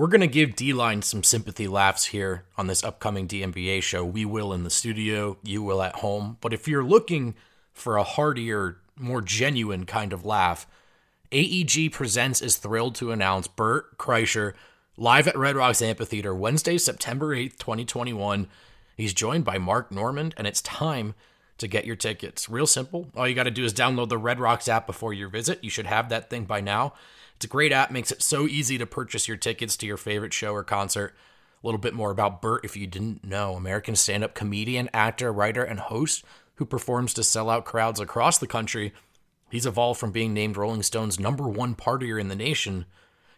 We're going to give D Line some sympathy laughs here on this upcoming DNVR show. We will in the studio, you will at home. But if you're looking for a heartier, more genuine kind of laugh, AEG Presents is thrilled to announce Bert Kreischer live at Red Rocks Amphitheater Wednesday, September 8th, 2021. He's joined by Mark Normand, and it's time to get your tickets. Real simple. All you got to do is download the Red Rocks app before your visit. You should have that thing by now. It's a great app, makes it so easy to purchase your tickets to your favorite show or concert. A little bit more about Bert if you didn't know. American stand up comedian, actor, writer, and host who performs to sell out crowds across the country. He's evolved from being named Rolling Stone's number one partier in the nation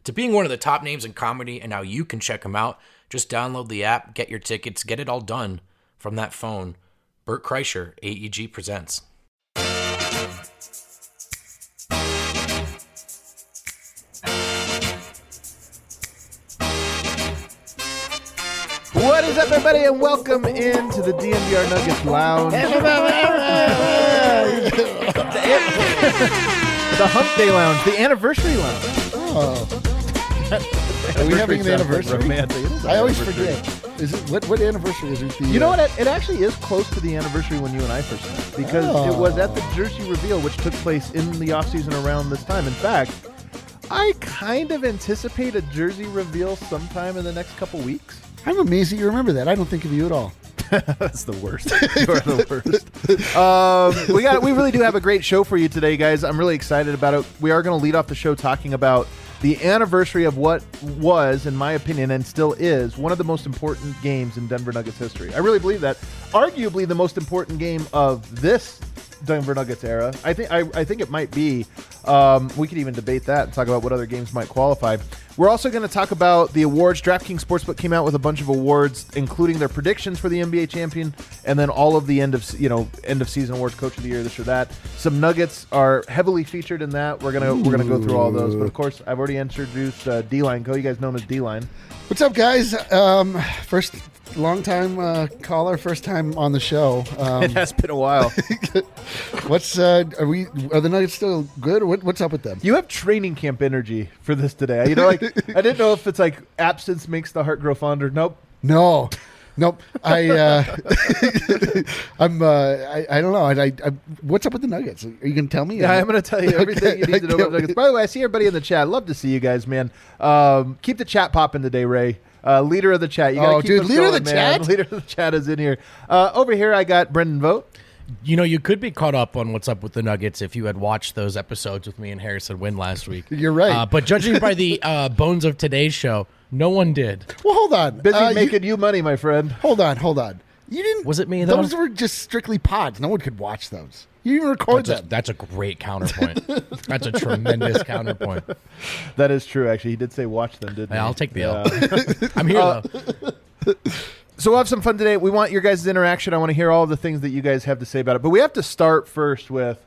to being one of the top names in comedy, and now you can check him out. Just download the app, get your tickets, get it all done from that phone. Bert Kreischer, AEG Presents. What is up, everybody, and welcome into the DNVR Nuggets Lounge. the Hump Day Lounge, the Anniversary Lounge. Oh. Are we having an anniversary? Romantic. It is an I always anniversary. forget. Is it what? What anniversary is it? The, You know uh, what? It, it actually is close to the anniversary when you and I first met because Oh. it was at the Jersey reveal, which took place in the offseason around this time. In fact, I kind of anticipate a Jersey reveal sometime in the next couple weeks. I'm amazed that you remember that. I don't think of you at all. That's the worst. you are the worst. um, we got. We really do have a great show for you today, guys. I'm really excited about it. We are going to lead off the show talking about the anniversary of what was, in my opinion, and still is one of the most important games in Denver Nuggets history. I really believe that. Arguably, the most important game of this Denver Nuggets era. I think. I, I think it might be. Um, we could even debate that and talk about what other games might qualify. We're also going to talk about the awards. DraftKings Sportsbook came out with a bunch of awards, including their predictions for the NBA champion, and then all of the end of you know end of season awards, Coach of the Year, this or that. Some Nuggets are heavily featured in that. We're gonna we're gonna go through all those. But of course, I've already introduced uh, D Line Co. You guys know him as D Line. What's up, guys? Um, first, long time uh, caller, first time on the show. Um, It has been a while. what's uh, are we? Are the Nuggets still good? What, what's up with them? You have training camp energy for this today. You know, like I didn't know if it's like absence makes the heart grow fonder. Nope. No, nope. I uh, I'm uh, I, I don't know. I, I, I what's up with the Nuggets? Are you gonna tell me? Yeah, I'm going to tell you everything you need to know about the Nuggets. By the way, I see everybody in the chat. Love to see you guys, man. Um, keep the chat popping today, Ray. Uh, leader of the chat. You gotta Oh, keep dude, leader of the man. chat? Leader of the chat is in here. Uh, over here, I got Brendan Vogt. You know, you could be caught up on what's up with the Nuggets if you had watched those episodes with me and Harrison Wind last week. You're right. Uh, but judging by the uh, bones of today's show, no one did. Well, hold on. Busy Uh, making you, money, my friend. hold on, hold on. You didn't. Was it me, though? Those were just strictly pods. No one could watch those. You didn't record That's a, them. that's a great counterpoint. that's a tremendous counterpoint. That is true, actually. He did say watch them, didn't he? I'll take the Yeah. L. I'm here Uh, though. So we'll have some fun today. We want your guys' interaction. I want to hear all the things that you guys have to say about it. But we have to start first with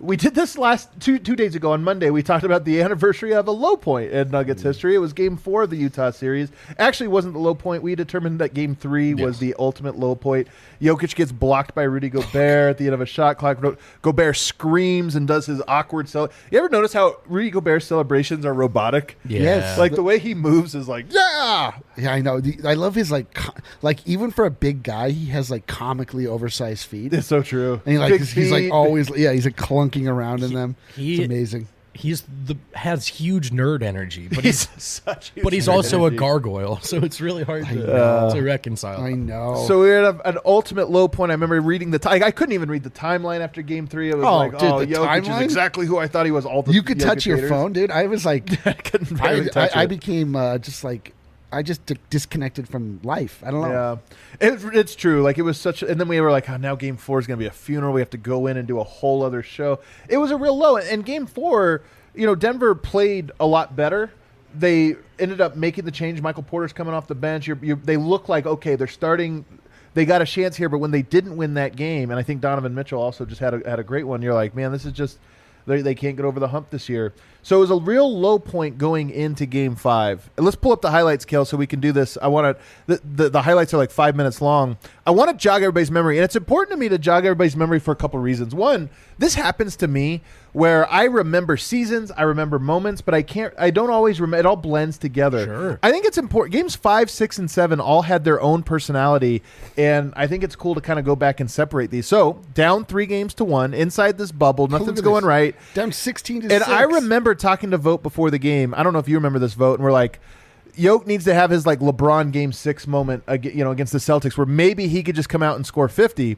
we did this last two two days ago on Monday. We talked about the anniversary of a low point in Nuggets mm. history. It was Game Four of the Utah series. Actually, wasn't the low point. We determined that Game Three was the ultimate low point. Jokic gets blocked by Rudy Gobert at the end of a shot clock. Go- Gobert screams and does his awkward cel. You ever notice how Rudy Gobert's celebrations are robotic? Yeah. Yes. Like the way he moves is like yeah. Yeah, I know. I love his like, like even for a big guy, he has like comically oversized feet, It's so true. and he like Big he's, he's like always yeah, he's like clunking around in them. he- it's amazing. he's the has huge nerd energy, but he's such. but he's also a gargoyle, so it's really hard to, to reconcile. I know. So we're at a, an ultimate low point. I remember reading the. T- I couldn't even read the timeline after Game Three. It was Oh, like, dude, oh, the Jokic is exactly who I thought he was. All the time. you could touch your haters. phone, dude. I was like, I couldn't I, barely I, touch I became uh, just like, I just d- disconnected from life. I don't know. Yeah, it, it's true. Like it was such, and then we were like, oh, now Game Four is going to be a funeral. We have to go in and do a whole other show. It was a real low. And Game Four, you know, Denver played a lot better. They ended up making the change. Michael Porter's coming off the bench. You're, you they look like okay, they're starting. They got a chance here, but when they didn't win that game, and I think Donovan Mitchell also just had a, had a great one. You're like, man, this is just they, they can't get over the hump this year. So it was a real low point going into Game Five. And let's pull up the highlights, Kel, so we can do this. I want to. The, the the highlights are like five minutes long. I want to jog everybody's memory, and it's important to me to jog everybody's memory for a couple reasons. One, this happens to me where I remember seasons, I remember moments, but I can't. I don't always remember. It all blends together. Sure. I think it's important. Games five, six, and seven all had their own personality, and I think it's cool to kind of go back and separate these. So down three games to one inside this bubble, nothing's going right. Down sixteen to And six. I remember talking to Vogt before the game. I don't know if you remember this Vogt, and we're like, Yoke needs to have his like LeBron Game Six moment, you know, against the Celtics, where maybe he could just come out and score fifty.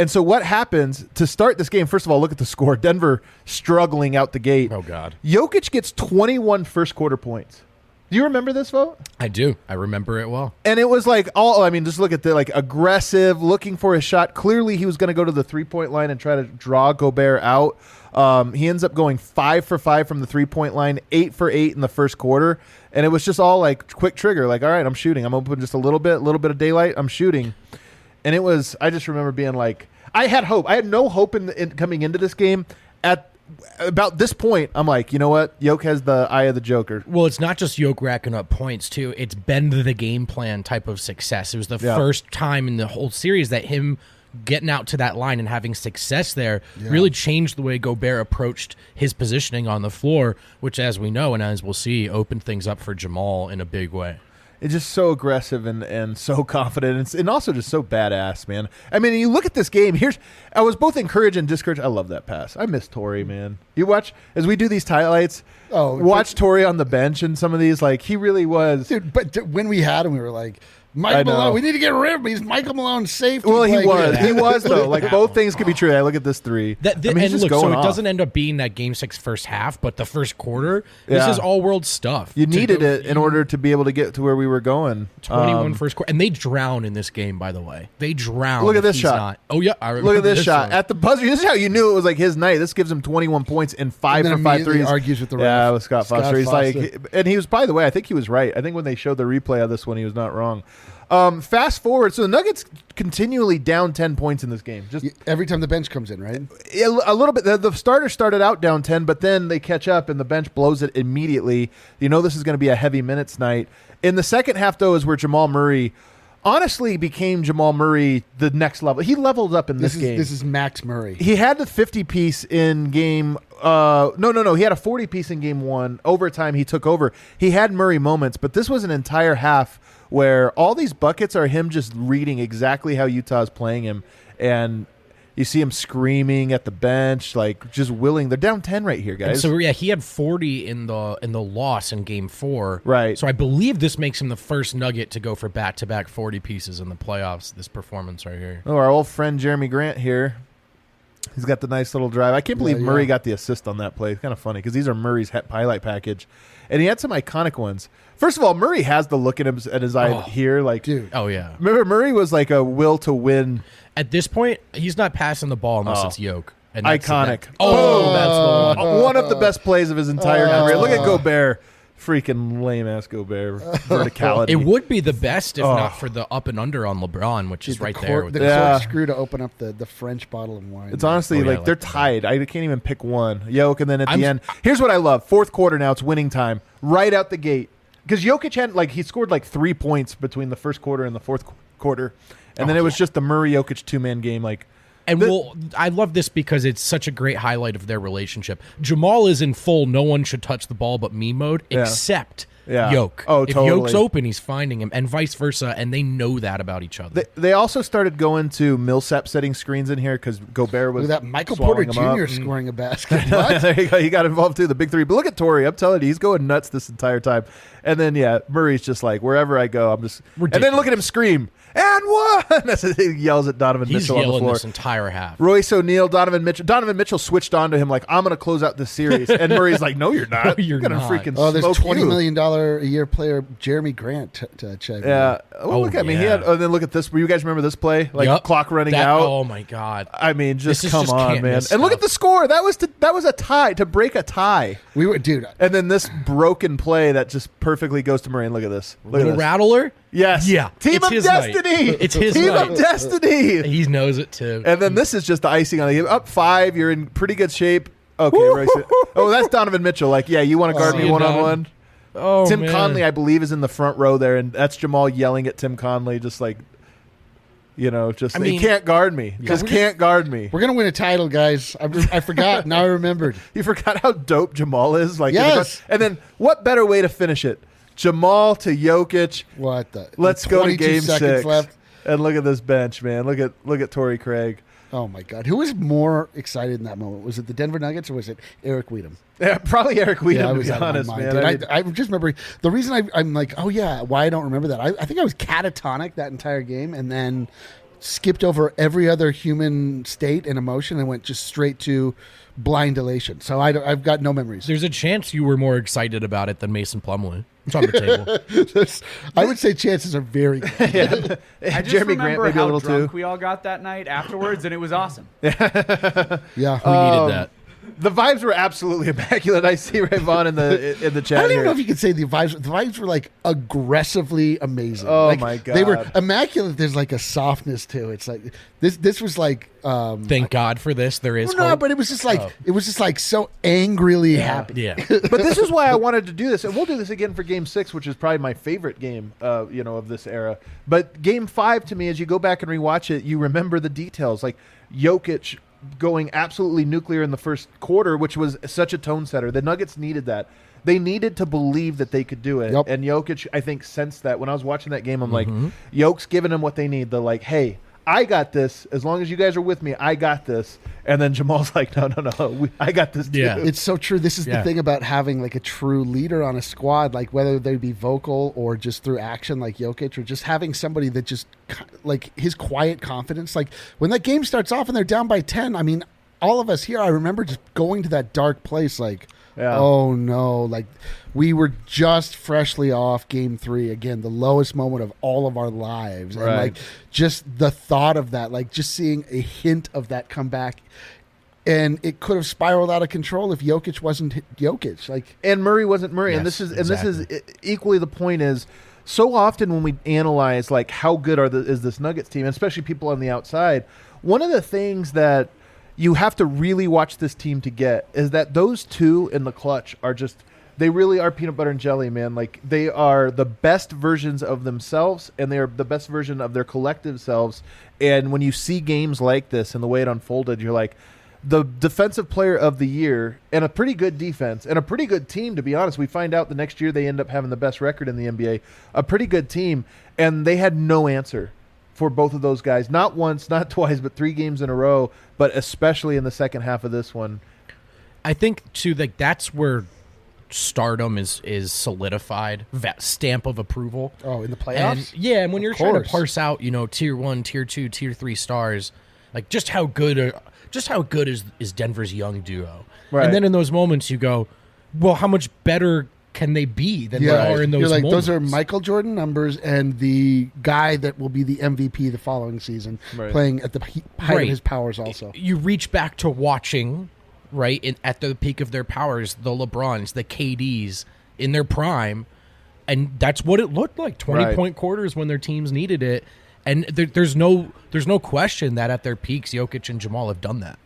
And so what happens to start this game? First of all, look at the score. Denver struggling out the gate. Oh, God. Jokic gets 21 first quarter points. Do you remember this Vogt? I do. I remember it well. And it was like all I mean, just look at the like aggressive, looking for his shot. Clearly he was gonna go to the three point line and try to draw Gobert out. Um, he ends up going five for five from the three point line, eight for eight in the first quarter. And it was just all like quick trigger, like, all right, I'm shooting. I'm open just a little bit, a little bit of daylight, I'm shooting. And it was I just remember being like I had hope. I had no hope in, in coming into this game. At about this point, I'm like, you know what? Yoke has the eye of the Joker. Well, it's not just Yoke racking up points too. It's bend the game plan type of success. It was the Yeah. first time in the whole series that him getting out to that line and having success there really changed the way Gobert approached his positioning on the floor, which, as we know and as we'll see, opened things up for Jamal in a big way. It's just so aggressive and, and so confident and, and also just so badass, man. I mean, you look at this game. Here's I was both encouraged and discouraged. I love that pass. I miss Torrey, man. You watch as we do these highlights. Oh, watch Torrey on the bench and some of these. Like he really was. dude. But d- when we had him, we were like, I Michael. Malone. We need to get rid of him. He's Michael Malone safe. well, he Like, was. yeah. He was though. Like both things could be true. I look at this three. That, I mean, he's and just look, so going it off. doesn't end up being that game six first half, but the first quarter, this Yeah. is all world stuff. You needed go- it in order to be able to get to where we were going. 21 Um, first quarter. And they drown in this game, by the way. They drown. Look at this shot. Not. Oh, yeah. I Look at this, shot one. at the buzzer. This is how you knew it was like his night. This gives him 21 points and five And then for five immediately argues with the ref. Yeah, with Scott Scott Foster. He's Foster. like, and he was. By the way, I think he was right. I think when they showed the replay of this one, he was not wrong. Um, fast forward, so the Nuggets continually down 10 points in this game. Just Every time the bench comes in, right? a little bit. The, the starters started out down 10, but then they catch up and the bench blows it immediately. You know this is going to be a heavy minutes night. In the second half, though, is where Jamal Murray honestly became Jamal Murray the next level. He leveled up in this, This, is game. this is Max Murray. he had the 50 piece in game uh no no no he had a 40 piece in game one overtime he took over he had murray moments but this was an entire half where all these buckets are him just reading exactly how utah's playing him. And you see him screaming at the bench like just willing. They're down 10 right here And guys. so yeah, he had 40 in the in the loss in game 4. Right. So I believe this makes him the first nugget to go for back-to-back 40 pieces in the playoffs this performance right here. oh our old friend jerami grant here. He's got the nice little drive. I can't believe Yeah, murray got the assist on that play. It's kind of funny because these are murray's he- highlight package. And he had some iconic ones first of all murray has the look in him at his eye Oh. here like Dude. Oh yeah. Remember, Murray was like a will to win. At this point, he's not passing the ball unless Oh. it's Yoke. And that's Iconic. that- oh, that's the oh. one. One of the best plays of his entire Oh. career. Look at Gobert. Freaking lame ass Gobert. Verticality. It would be the best if Oh. not for the up and under on LeBron, which is Dude, the right cor- there. With the the, Yeah. corkscrew to open up the, the French bottle of wine. It's honestly Oh, yeah, like I they're that. tied. I can't even pick one. Yoke, and then at I'm- the end, here's what I love: fourth quarter now. It's winning time, right out the gate. Because Jokic had like he scored like three points between the first quarter and the fourth qu- quarter, and then Oh, it was oh. just the Murray Jokic two man game. Like and the- well, I love this because it's such a great highlight of their relationship. Jamal is in full "no one should touch the ball but me" mode, Yeah. except Yeah. Yoke. Oh, If totally. Yoke's open, he's finding him, and vice versa, and they know that about each other. They, they also started going to Millsap setting screens in here because Gobert was Look at that Michael Porter Jr. up. Mm. scoring a basket. There you go. He got involved too. The big three. But look at Torrey. I'm telling you, he's going nuts this entire time. And then yeah, Murray's just like wherever I go, I'm just. And then look at him scream and one. As he yells at Donovan he's Mitchell on the yelling floor. this entire half. Royce O'Neale, Donovan Mitchell. Donovan Mitchell switched on to him like, "I'm going to close out this series," and Murray's like, "No, you're not. No, you're gonna not. freaking Oh, there's smoke twenty you." million dollar a year player Jerami Grant to, to check. Yeah. Oh, Oh, look at me. He yeah. had. Oh, oh, then look at this. Were you guys remember this play? Like Yup. clock running That- out. Oh my god. I mean, just is come just on, can't man. miss And look at stuff. the score. That was to, that was a tie to break a tie. we were, dude. And then this broken play that just perfectly goes to Murray. And look at this. Look Little at this. rattler. Yes. Yeah. Team It's of his night. Destiny. It's his Team night. of Destiny. He knows it too. And then this is just the icing on the game. Up five. You're in pretty good shape. Okay. Oh, that's Donovan Mitchell. Like, yeah, you want to guard See me one on Don. one. oh, Tim man. Connelly, I believe, is in the front row there, and that's Jamal yelling at Tim Connelly, just like, you know, just I he can't guard me. Just we're can't guard me. We're gonna win a title, guys. I, I forgot. now I remembered. You forgot how dope Jamal is, like, Yes. and then what better way to finish it? Jamal to Jokic. What the? Let's go to game seconds six. left. And look at this bench, man. Look at look at Torrey Craig. Oh my God! Who was more excited in that moment? Was it the Denver Nuggets or was it Eric Wedum? Yeah, probably Eric Wedum, I to was be my honest, man. I I, mean- I, just remember the reason I, I'm like, oh yeah, why I don't remember that. I, I think I was catatonic that entire game, and then skipped over every other human state and emotion and went just straight to blind elation. So I I've got no memories. There's a chance you were more excited about it than Mason Plumlee. It's on the table. I would say chances are very good. I just Jerami Grant remember maybe a how little drunk too. we all got that night afterwards, and it was awesome. Yeah. We Um, needed that. The vibes were absolutely immaculate. I see Rayvon in the in the chat I don't here. even know if you could say the vibes. The vibes were like aggressively amazing. Oh, Like, my god, They were immaculate. There's like a softness to it. It's like this. This was like. Um, Thank God for this. There is well, no, hope. but it was just like it was just like so angrily happy. yeah. but this is why I wanted to do this, and we'll do this again for Game Six, which is probably my favorite game, uh, you know, of this era. But Game Five, to me, as you go back and rewatch it, you remember the details, like Jokic going absolutely nuclear in the first quarter, which was such a tone setter. The Nuggets needed that. They needed to believe that they could do it, Yep. and Jokic, I think, sensed that. When I was watching that game, I'm like, mm-hmm. Yoke's giving them what they need. They're like, hey. I got this. As long as you guys are with me, I got this. And then Jamal's like, no, no, no, we, I got this too. Yeah. It's so true. This is the thing about having like a true leader on a squad, like whether they be vocal or just through action, like Jokic, or just having somebody that just like his quiet confidence. Like when that game starts off and they're down by ten, I mean, all of us here, I remember just going to that dark place, like, Yeah. oh no, like we were just freshly off game three again, the lowest moment of all of our lives, and like just the thought of that, like just seeing a hint of that comeback. And it could have spiraled out of control if Jokic wasn't hit- Jokic. Like, and Murray wasn't Murray. and this is and this is equally the point is so often when we analyze like how good are the is this Nuggets team, especially people on the outside, one of the things that you have to really watch this team to get is that those two in the clutch are just they really are peanut butter and jelly, man. Like they are the best versions of themselves and they are the best version of their collective selves. And when you see games like this and the way it unfolded, you're like, the defensive player of the year and a pretty good defense and a pretty good team to be honest we find out the next year they end up having the best record in the nba a pretty good team and they had no answer for both of those guys. Not once not twice but three games in a row but especially in the second half of this one. I think too like that's where stardom is is solidified that stamp of approval. Oh, in the and playoffs? yeah and when you're trying to parse out you know tier one tier two tier three stars like just how good are just how good is is denver's young duo? Right. and then in those moments you go well how much better can they be than they are in those You're like, moments those are Michael Jordan numbers and the guy that will be the MVP the following season Right. playing at the he- height Right. of his powers also. you reach back to watching right in, at the peak of their powers the lebrons the kds in their prime and that's what it looked like 20 Right. point quarters when their teams needed it and there, there's no there's no question that at their peaks Jokic and Jamal have done that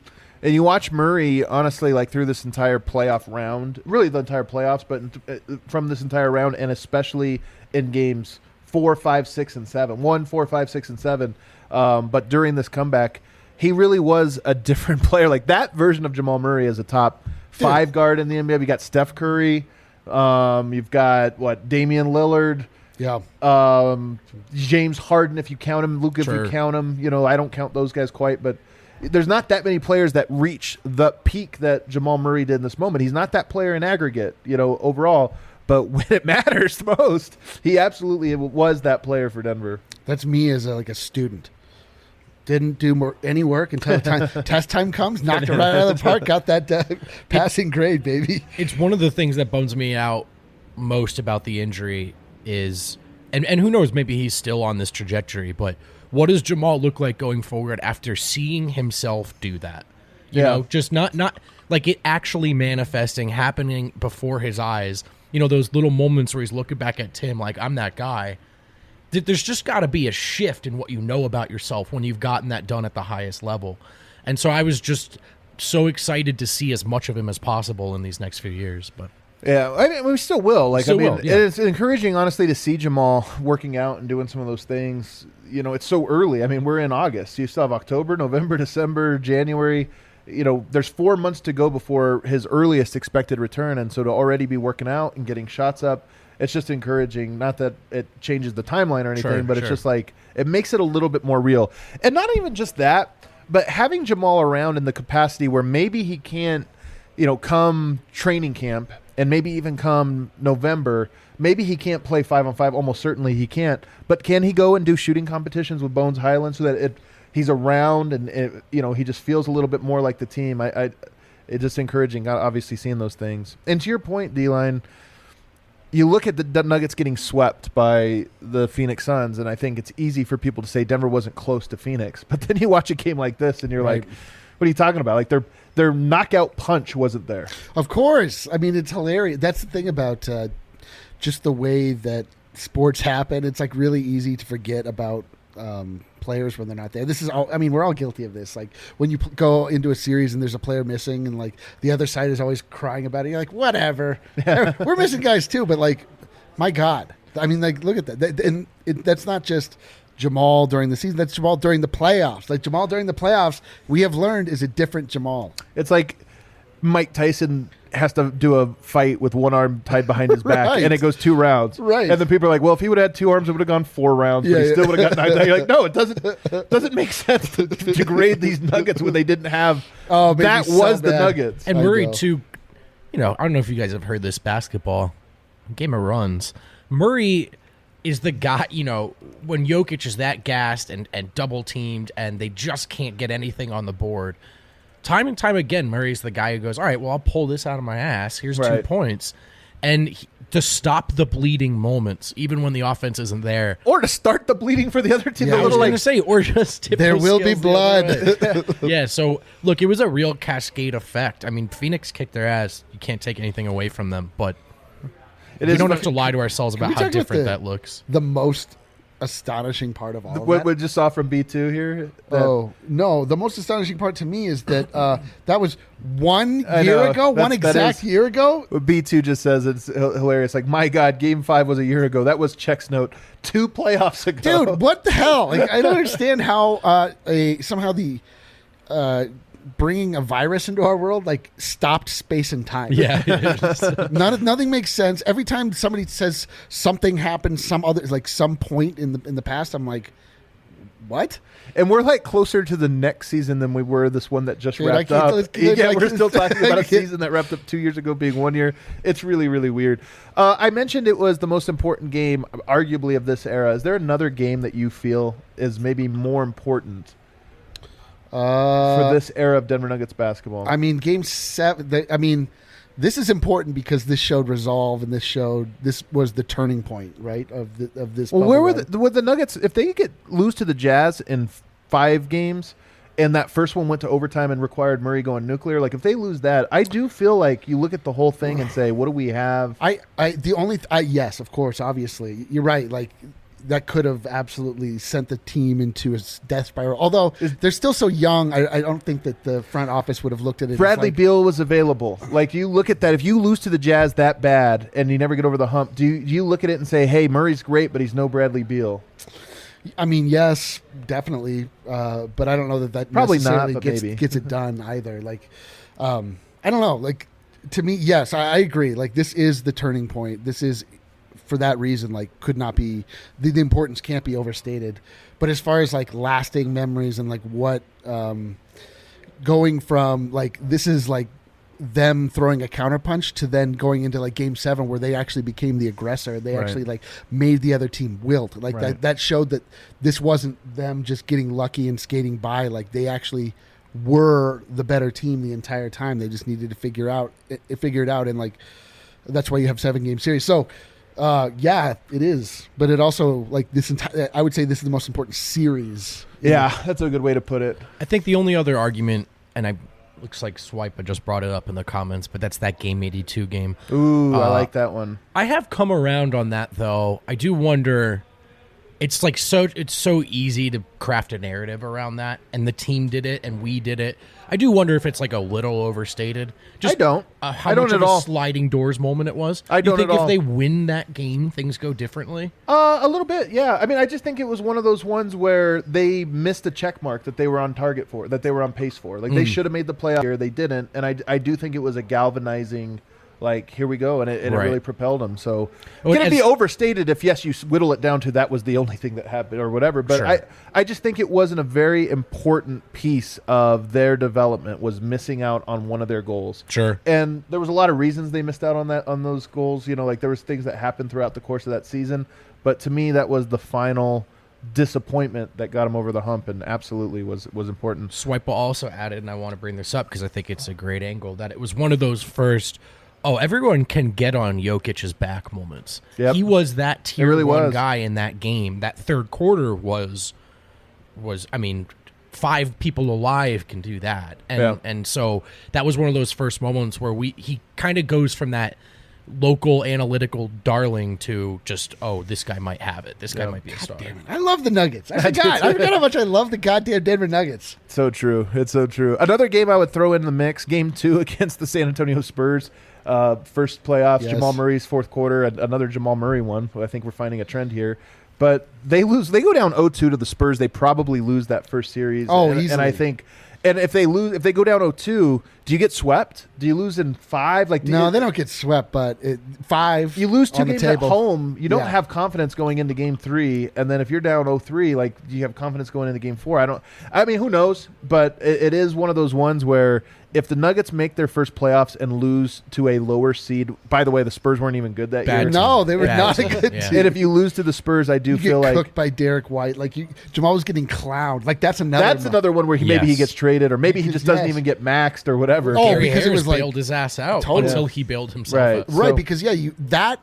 and you watch Murray, honestly, like through this entire playoff round, really the entire playoffs, but uh, from this entire round, and especially in games four, five, six, and seven, one, four, five, six, and seven. Um, but during this comeback, he really was a different player. Like that version of Jamal Murray is a top five guard in the NBA. We got Steph Curry. Um, you've got what Damian Lillard, Yeah. um, James Harden, if you count him, Luke, if Sure. you count him. You know, I don't count those guys quite, but there's not that many players that reach the peak that Jamal Murray did in this moment. He's not that player in aggregate, you know, overall. But when it matters the most, he absolutely was that player for Denver. That's me as a, like a student. Didn't do more, any work until time, test time comes. Knocked it right out of the park. Got that uh, passing grade, baby. it's one of the things that bums me out most about the injury is and and who knows maybe he's still on this trajectory but what does Jamal look like going forward after seeing himself do that? You Yeah. know just not not like it actually manifesting happening before his eyes. You know those little moments where he's looking back at Tim like I'm that guy. There's just got to be a shift in what you know about yourself when you've gotten that done at the highest level. And so I was just so excited to see as much of him as possible in these next few years but Yeah, I mean, we still will. Like, Still I mean, will, yeah. it's encouraging, honestly, to see Jamal working out and doing some of those things. You know, it's so early. I mean, we're in August. You still have October, November, December, January. You know, there's four months to go before his earliest expected return, and so to already be working out and getting shots up, it's just encouraging. Not that it changes the timeline or anything, Sure, but it's sure. just like it makes it a little bit more real. And not even just that, but having Jamal around in the capacity where maybe he can't you know, come training camp and maybe even come November, maybe he can't play five on five. Almost certainly he can't. But can he go and do shooting competitions with Bones Hyland so that it he's around and it, you know he just feels a little bit more like the team? I, I it's just encouraging. Obviously, seeing those things. And to your point, D line. You look at the Nuggets getting swept by the Phoenix Suns, and I think it's easy for people to say Denver wasn't close to Phoenix. But then you watch a game like this, and you're Right. like, "What are you talking about? Like their their knockout punch wasn't there." Of course. I mean, it's hilarious. That's the thing about uh, just the way that sports happen. It's like really easy to forget about um, players when they're not there. This is all, I mean, we're all guilty of this. Like when you p- go into a series and there's a player missing and like the other side is always crying about it. You're like, whatever. we're missing guys too, but like, my God. I mean, like, look at that. that and it, that's not just Jamal during the season. That's Jamal during the playoffs. Like Jamal during the playoffs, we have learned is a different Jamal. It's like Mike Tyson has to do a fight with one arm tied behind his back, Right. and it goes two rounds. Right. And then people are like, "Well, if he would have had two arms, it would have gone four rounds, Yeah, but he yeah. still would have got knocked out." You're like, "No, it doesn't. Doesn't make sense to, degrade these Nuggets when they didn't have. Oh, that so was the. Nuggets. And Murray too. You know, I don't know if you guys have heard this basketball game of runs. Murray is the guy. You know, when Jokic is that gassed and and double teamed, and they just can't get anything on the board. Time and time again, Murray's the guy who goes, "All right, well, I'll pull this out of my ass. Here's two points." And he, to stop the bleeding moments, even when the offense isn't there, or to start the bleeding for the other team. Yeah, the I was little, going to say, or just tip There will be scales the other blood. yeah. So look, it was a real cascade effect. I mean, Phoenix kicked their ass. You can't take anything away from them, but it we is don't fu- have to lie to ourselves about talk how about different the- that looks. the most astonishing part of all of What we just saw from B two here. that- oh no! The most astonishing part to me is that uh, that was one I year know. ago, one That's- that exact is- year ago. B2 just says it's hilarious. Like, my God, game five was a year ago. That was Check's note two playoffs ago. Dude, what the hell? Like, I don't understand how uh, a somehow the uh, bringing a virus into our world like stopped space and time. Yeah. None, nothing makes sense. Every time somebody says something happened, some other like some point in the in the past, I'm like, what? And we're like closer to the next season than we were this one that just Dude, wrapped can't- up. let's- yeah, like- we're still talking about a season that wrapped up two years ago being one year. It's really, really weird. Uh, I mentioned it was the most important game, arguably, of this era. Is there another game that you feel is maybe more important Uh, for this era of Denver Nuggets basketball? I mean, game seven. The, I mean, this is important because this showed resolve, and this showed this was the turning point, right? Of the of this. well, where were run. the, were the Nuggets? If they get lose to the Jazz in five games, and that first one went to overtime and required Murray going nuclear, like if they lose that, I do feel like you look at the whole thing and say, what do we have? I, I, the only, th- I, yes, of course, obviously, you're right. Like that could have absolutely sent the team into a death spiral. Although they're still so young, I, I don't think that the front office would have looked at it. Bradley like, Beal was available. Like you look at that, if you lose to the Jazz that bad and you never get over the hump, do you, do you look at it and say, "Hey, Murray's great, but he's no Bradley Beal"? I mean, yes, definitely, uh, but I don't know that that Probably not, gets gets it done either. Like, um, I don't know. Like, to me, yes, I, I agree. Like this is the turning point. This is for that reason. Like could not be the, the importance can't be overstated. But as far as like lasting memories and like what um, going from like this is like them throwing a counterpunch to then going into like game seven where they actually became the aggressor they Right. actually like made the other team wilt like Right. that that showed that this wasn't them just getting lucky and skating by like they actually were the better team the entire time they just needed to figure out it, it figure it out and like that's why you have seven game series so uh yeah it is but it also like this entire i would say this is the most important series Yeah, that's a good way to put it. I think the only other argument, and I looks like Swipe I just brought it up in the comments, but that's that game eighty two game. Ooh, I Uh, like that one. I have come around on that though. I do wonder. It's like so. It's so easy to craft a narrative around that, and the team did it, and we did it. I do wonder if it's like a little overstated. Just I don't. Uh, how I don't much at of all. a sliding doors moment it was. I don't You think if all. they win that game, things go differently? Uh, a little bit, yeah. I mean, I just think it was one of those ones where they missed a check mark that they were on target for, that they were on pace for. Like they should have made the playoff here, they didn't, and I, I do think it was a galvanizing, like here we go, and it, and Right. it really propelled them. So Well, can it be overstated if yes, you whittle it down to that was the only thing that happened or whatever. But Sure. I I just think it wasn't a very important piece of their development was missing out on one of their goals. Sure. And there was a lot of reasons they missed out on that on those goals. You know, like there was things that happened throughout the course of that season. But to me, that was the final disappointment that got him over the hump, and absolutely was was important. Swipe also added, and I want to bring this up because I think it's a great angle that it was one of those first. Oh, everyone can get on Jokic's back moments. Yep. He was that tier really one was. guy in that game. That third quarter was was I mean, five people alive can do that, and Yeah. and so that was one of those first moments where we he kind of goes from that local analytical darling to just oh this guy might have it. This guy might be a star. I love the Nuggets. I forgot. I forgot how much I love the goddamn Denver Nuggets. So true. It's so true. Another game I would throw in the mix. Game two against the San Antonio Spurs. Uh, first playoffs. Yes. Jamal Murray's fourth quarter. Another Jamal Murray one. I think we're finding a trend here. But they lose. They go down 0-2 to the Spurs. They probably lose that first series. Oh, and, and I think. And if they lose, if they go down 0-2, do you get swept? Do you lose in five? Like do No, you, they don't get swept, but it, five. You lose two games at home. You don't Yeah. have confidence going into game three, and then if you're down 0-3, like do you have confidence going into game four? I don't. I mean, who knows? But it, it is one of those ones where if the Nuggets make their first playoffs and lose to a lower seed, by the way, the Spurs weren't even good that Bad year. team. No, they were Bad not a good Yeah. team. And if you lose to the Spurs, I do you feel get like cooked by Derrick White, like you, Jamal was getting clowned. Like that's another. that's mo- another one where he maybe he gets traded, or maybe he just doesn't Yes. even get maxed or whatever. Oh, Gary because it was like- bailed his ass out Totally. until he bailed himself Right. out. right So- because yeah, you that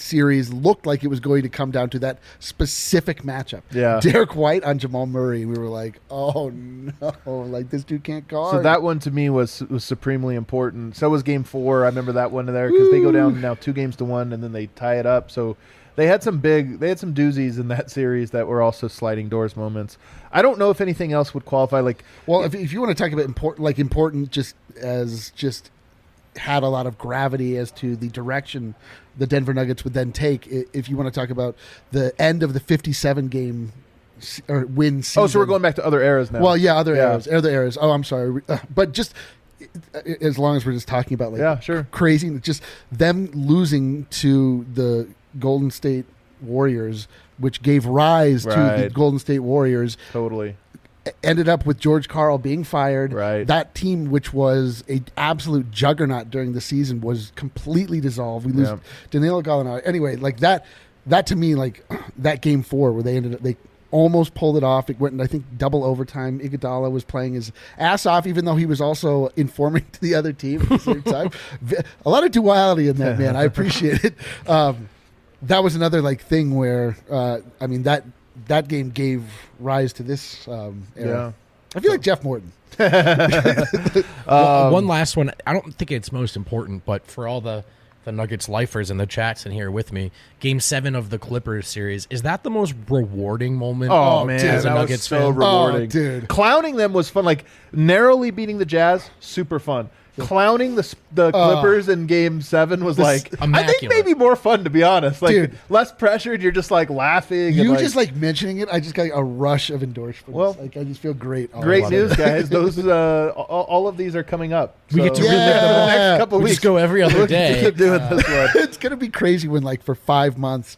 series looked like it was going to come down to that specific matchup. Yeah. Derrick White on Jamal Murray. We were like, oh no, like this dude can't guard. So that one to me was was supremely important. So was Game Four. I remember that one there because they go down now two games to one, and then they tie it up. So they had some big, they had some doozies in that series that were also sliding doors moments. I don't know if anything else would qualify. Like, Well, if, if you want to talk about important, like important, just as just had a lot of gravity as to the direction the Denver Nuggets would then take. If you want to talk about the end of the fifty-seven game or win season. oh, so we're going back to other eras now. Well, yeah, other Yeah. eras, other eras. Oh, I'm sorry, Uh, but just uh, as long as we're just talking about like Yeah, sure. crazy, just them losing to the Golden State Warriors, which gave rise to the Golden State Warriors totally. Ended up with George Karl being fired. Right. That team, which was a absolute juggernaut during the season, was completely dissolved. We lose Yeah. Danilo Gallinari. Anyway, like that. That to me, like that game four where they ended up they almost pulled it off. It went, I think, double overtime. Iguodala was playing his ass off, even though he was also informing to the other team at the same time. A lot of duality in that man. I appreciate it. Um, that was another like thing where uh, I mean that that game gave rise to this um, era. I feel like Jeff Morton. Well, one last one. I don't think it's most important, but for all the the Nuggets lifers in the chats in here with me, Game Seven of the Clippers series is that the most rewarding moment? Oh, Oh, man, dude, as a that was so fan? rewarding, Oh, dude. Clowning them was fun. Like narrowly beating the Jazz, super fun. Clowning the the Clippers in Game Seven was like I think immaculate. maybe more fun to be honest. Like Dude. less pressured. You're just like laughing. You and, just like mentioning it, I just got a rush of endorsements. Well, like I just feel great. all great news, guys. Those uh, all, all of these are coming up. We get to So- relive the them. next couple We weeks. just go every other We'll day. Keep doing this one. it's gonna be crazy when like for five months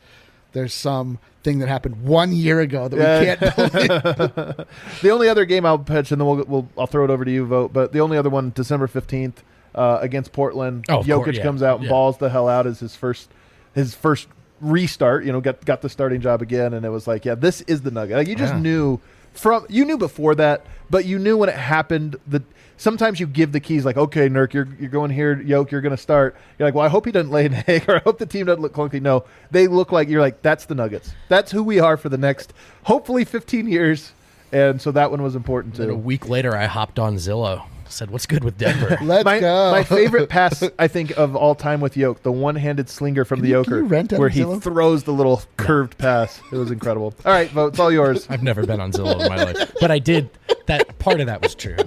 there's some thing that happened one year ago that Yeah. we can't believe. The only other game I'll pitch, and then we'll, we'll I'll throw it over to you, Vogt. But the only other one, December fifteenth, uh, against Portland. Oh, Jokic course, yeah. comes out and Yeah. balls the hell out as his first his first restart. You know, got got the starting job again, and it was like, yeah, this is the nugget. Like you just Yeah. knew from you knew before that, but you knew when it happened that. Sometimes you give the keys like, okay, Nurk, you're you're going here, Yoke, you're going to start. You're like, well, I hope he doesn't lay an egg, or I hope the team doesn't look clunky. No, they look like you're like, that's the Nuggets. That's who we are for the next, hopefully, 15 years. And so that one was important Then a week later, I hopped on Zillow. Said, "What's good with Denver?" Let's my, go. my favorite pass, I think, of all time with Yoke, the one-handed slinger from Can the Yoker, you rent out where of he Zillow? throws the little curved pass. It was incredible. All right, Vogt. It's all yours. I've never been on Zillow in my life, but I did. That part of that was true.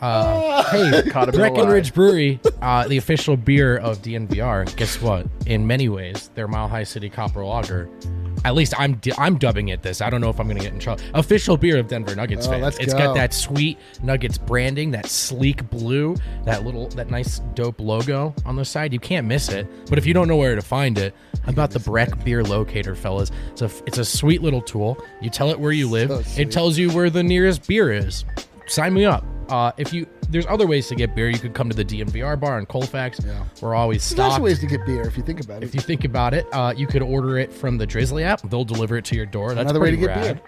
Uh, hey, Caught a. Breckenridge Brewery, uh, the official beer of DNVR. Guess what? In many ways, their Mile High City Copper Lager. At least I'm I'm dubbing it this. I don't know if I'm going to get in trouble. Official beer of Denver Nuggets Oh, fans. It's go. got that sweet Nuggets branding, that sleek blue, that little that nice dope logo on the side. You can't miss it. But if you don't know where to find it, how about the Breck Beer Locator, fellas? It's a it's a sweet little tool. You tell it where you live. So it tells you where the nearest beer is. Sign me up. Uh, if you there's other ways to get beer. You could come to the DNVR bar in Colfax. Yeah. We're always There's lots stocked. of ways to get beer if you think about it. If you think about it, uh, you could order it from the Drizzly app. They'll deliver it to your door. That's Another way to get rad.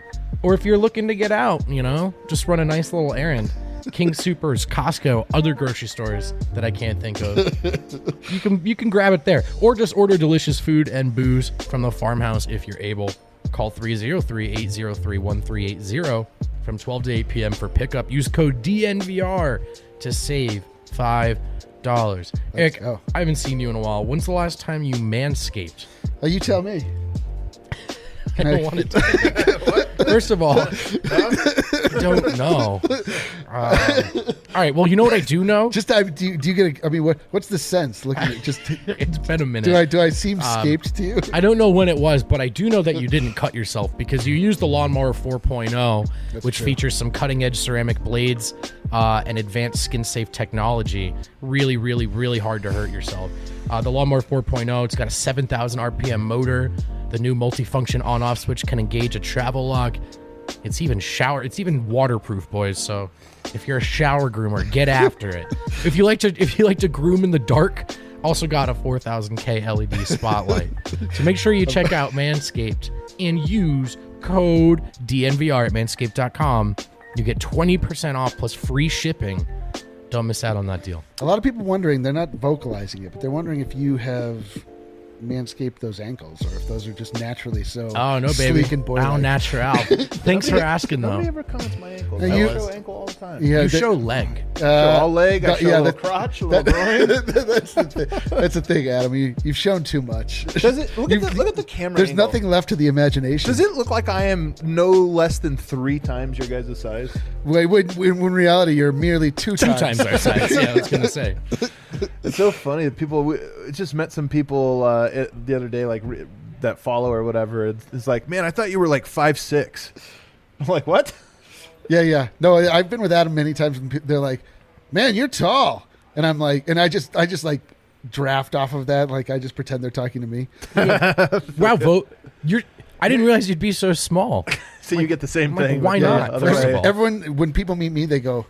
Or if you're looking to get out, you know, just run a nice little errand. King Supers, Costco, other grocery stores that I can't think of. you can you can grab it there, or just order delicious food and booze from the farmhouse if you're able. Call 303-803-1380 from 12 to 8 p.m. for pickup. Use code DNVR to save five dollars. Eric, go. I haven't seen you in a while. When's the last time you manscaped? Oh, you tell me. I don't want to. First of all, I don't know. Um, all right. Well, you know what I do know. Just I, do, you, do you get? A, I mean, what what's the sense? Looking at just it's been a minute. do I do I seem scaped to you? I don't know when it was, but I do know that you didn't cut yourself because you used the lawnmower 4.0, which true. features some cutting edge ceramic blades uh, and advanced skin safe technology. Really, really, really hard to hurt yourself. Uh, the lawnmower 4.0, it's got a 7,000 RPM motor. The new multifunction on off switch can engage a travel lock. It's even shower. It's even waterproof, boys. So if you're a shower groomer, get after it. If you like to, if you like to groom in the dark, also got a 4000K LED spotlight. so make sure you check out Manscaped and use code DNVR at manscaped.com. You get 20% off plus free shipping. Don't miss out on that deal. A lot of people wondering. They're not vocalizing it, but they're wondering if you have manscaped those ankles or if those are just naturally so. Oh no, baby! Sleek and boy. Au natural. Thanks for asking, though. Nobody though. ever comments my ankle. Now I you- show ankle all the time. Yeah, You that- show leg. uh, Show all leg. I that- show yeah, a that- crotch, a little groin. that's, the thing. that's the thing, Adam. You, you've shown too much. Does it look at the, look at the camera? There's angle. nothing left to the imagination. Does it look like I am no less than three times your guys' size? When, when, when in reality, you're merely two, Two times our size. Yeah, I was gonna say. It's so funny that people. We just met some people uh, it, the other day, like re- that follow or whatever. It's, it's like, man, I thought you were like five six. I'm like, what? Yeah, yeah. No, I- I've been with Adam many times, and pe- they're like, "Man, you're tall," and I'm like, and I just, I just like draft off of that. Like, I just pretend they're talking to me. Wow, Vogt. You're. I didn't realize you'd be so small. So you get the same I'm like, thing. why with not? other First of all. Everyone, when people meet me, they go,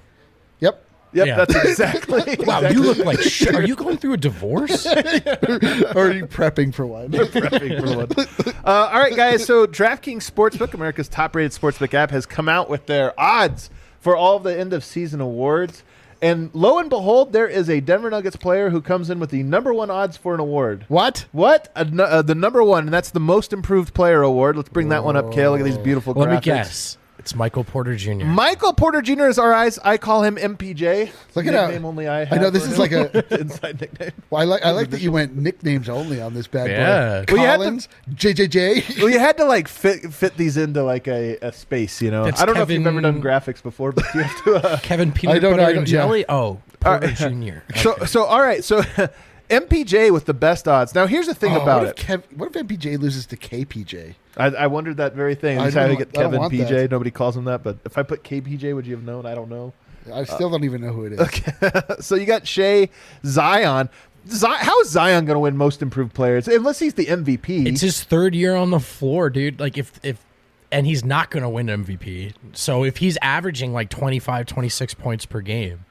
"Yep." Yeah. that's exactly. Wow, exactly. you look like. Sh- are you going through a divorce? or are you prepping for one? prepping for one. Uh, all right, guys. So DraftKings Sportsbook, America's top-rated sportsbook app, has come out with their odds for all of the end-of-season awards. And lo and behold, there is a Denver Nuggets player who comes in with the number one odds for an award. what? What? Uh, the number one, and that's the most improved player award. Let's bring that one up, Kale. Look at these beautiful Let me guess. It's Michael Porter Jr. Michael Porter Jr. is our eyes. I call him MPJ. Look at how- nickname only I. I know this is him. like a- inside nickname. Well, I like, I like that you went nicknames only on this bad Yeah. boy. Well, you had to- Collins, JJJ. Well, you had to like fit fit these into like a, a space, you know. That's I don't know if you've ever Kevin- done graphics before, but you have to. Uh, Kevin Peanut I don't know, Butter I don't- yeah. Jelly. Oh, Porter right. Jr. So so all right. So MPJ with the best odds. Now here's the thing Oh, about what it. Kev, what if MPJ loses to KPJ? I, I wondered that very thing. I I trying to get want- I don't Kevin PJ. that. Nobody calls him that, but if I put KPJ, would you have known? I don't know. I still don't even know who it is. Okay. so you got Shai, Zion. Zi- how is Zion going to win Most Improved Players unless he's the MVP? It's his third year on the floor, dude. Like if if and he's not going to win MVP. So if he's averaging like 25 26 points per game,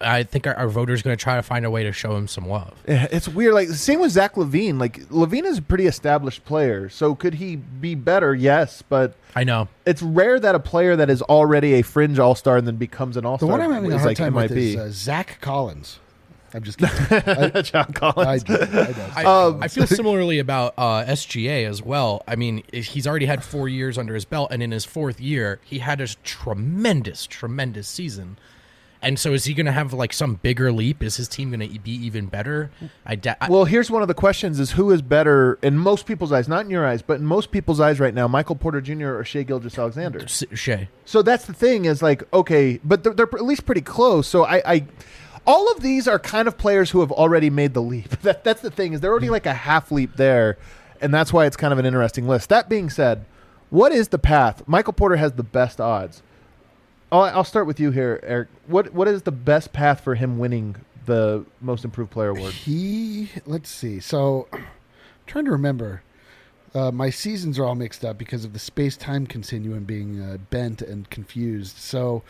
I think our, our voters going to try to find a way to show him some love. Yeah, it's weird. Like same with Zach LaVine. Like LaVine is a pretty established player, so could he be better? Yes, but I know. it's rare that a player that is already a fringe All Star and then becomes an All star. The Star. one I'm having a is hard like time with is uh, Zach Collins. I'm just kidding. I, John Collins. do, I. I, Um, I feel similarly about uh, SGA as well. I mean, he's already had four years under his belt, and in his fourth year, he had a tremendous, tremendous season. And so, is he going to have like some bigger leap? Is his team going to be even better? I, da- Well, here's one of the questions: Is who is better in most people's eyes? Not in your eyes, but in most people's eyes right now, Michael Porter Jr. or Shai Gilgeous-Alexander. S- Shay. So that's the thing is like okay, but they're, they're at least pretty close. So I, I, all of these are kind of players who have already made the leap. That that's the thing is they're already like a half leap there, and that's why it's kind of an interesting list. That being said, what is the path? Michael Porter has the best odds. I'll, start with you here, Eric. What what is the best path for him winning the Most Improved Player award? He, let's see. So, I'm trying to remember. Uh, my seasons are all mixed up because of the space time continuum being uh, bent and confused. So,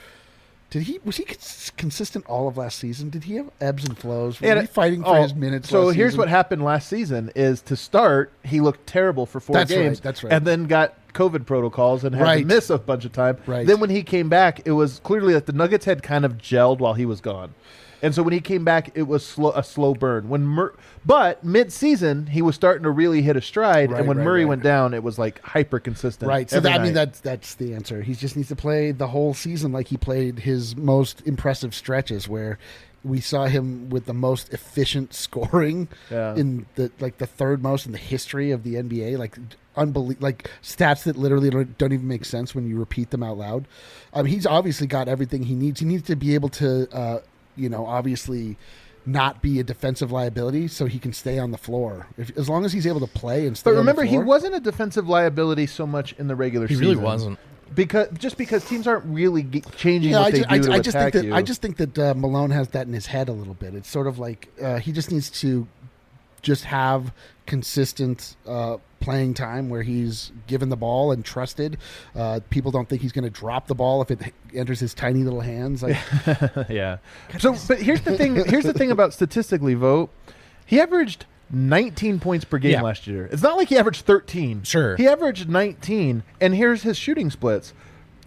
did he was he cons- consistent all of last season? Did he have ebbs and flows? Was And- he fighting for oh, his minutes? So here's season? what happened last season: is to start, he looked terrible for four That's right, games. that's right. And then got COVID protocols and had Right. to miss a bunch of time. Right. Then when he came back, it was clearly that the Nuggets had kind of gelled while he was gone. And so when he came back, it was slow, a slow burn. When Mur- but mid-season, he was starting to really hit a stride, Right, and when right, Murray right. win down, it was like hyper consistent. Right. So every that, I mean night. that's that's the answer. He just needs to play the whole season like he played his most impressive stretches where we saw him with the most efficient scoring Yeah. in the like the third most in the history of the NBA. Like unbelievable, like stats that literally don't, don't even make sense when you repeat them out loud. Um, he's obviously got everything he needs. He needs to be able to, uh, you know, obviously not be a defensive liability, so he can stay on the floor. If, as long as he's able to play and stay. But on the remember, he wasn't a defensive liability so much in the regular He season. really wasn't. because just because teams aren't really ge- changing Yeah, what I they just, do I, to I just think that you. I just think that uh, Malone has that in his head a little bit. It's sort of like uh, he just needs to just have consistent uh, playing time where he's given the ball and trusted. Uh, people don't think he's going to drop the ball if it enters his tiny little hands. Like, yeah. So, but here's the thing. Here's the thing about statistically, vote. He averaged 19 points per game Yeah. last year. It's not like he averaged 13. Sure. He averaged 19, and here's his shooting splits: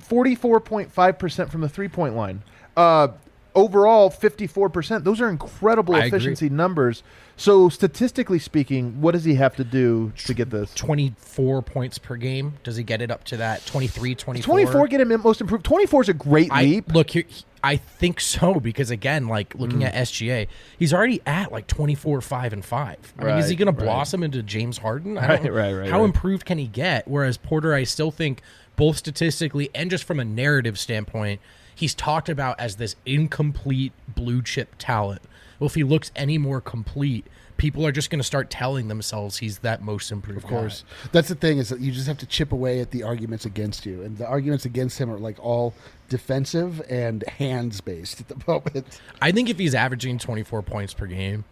44.5 percent from the three point line. Uh, overall, 54 percent. Those are incredible I agree. efficiency numbers. So, statistically speaking, what does he have to do to get this? 24 points per game. Does he get it up to that 23, 24? 24 get him most improved. 24 is a great I, leap. look here. I think so because again, like looking Mm. at SGA, he's already at like 24, 5, and 5. I mean, is he going right. to blossom into James Harden? I Right, don't- right, right, How right. improved can he get? Whereas Porter, I still think both statistically and just from a narrative standpoint, he's talked about as this incomplete blue chip talent. Well, if he looks any more complete, people are just going to start telling themselves he's that most improved. of course, that's the thing is that you just have to chip away at the arguments against you, and the arguments against him are like all defensive and hands based at the moment. I think if he's averaging 24 points per game,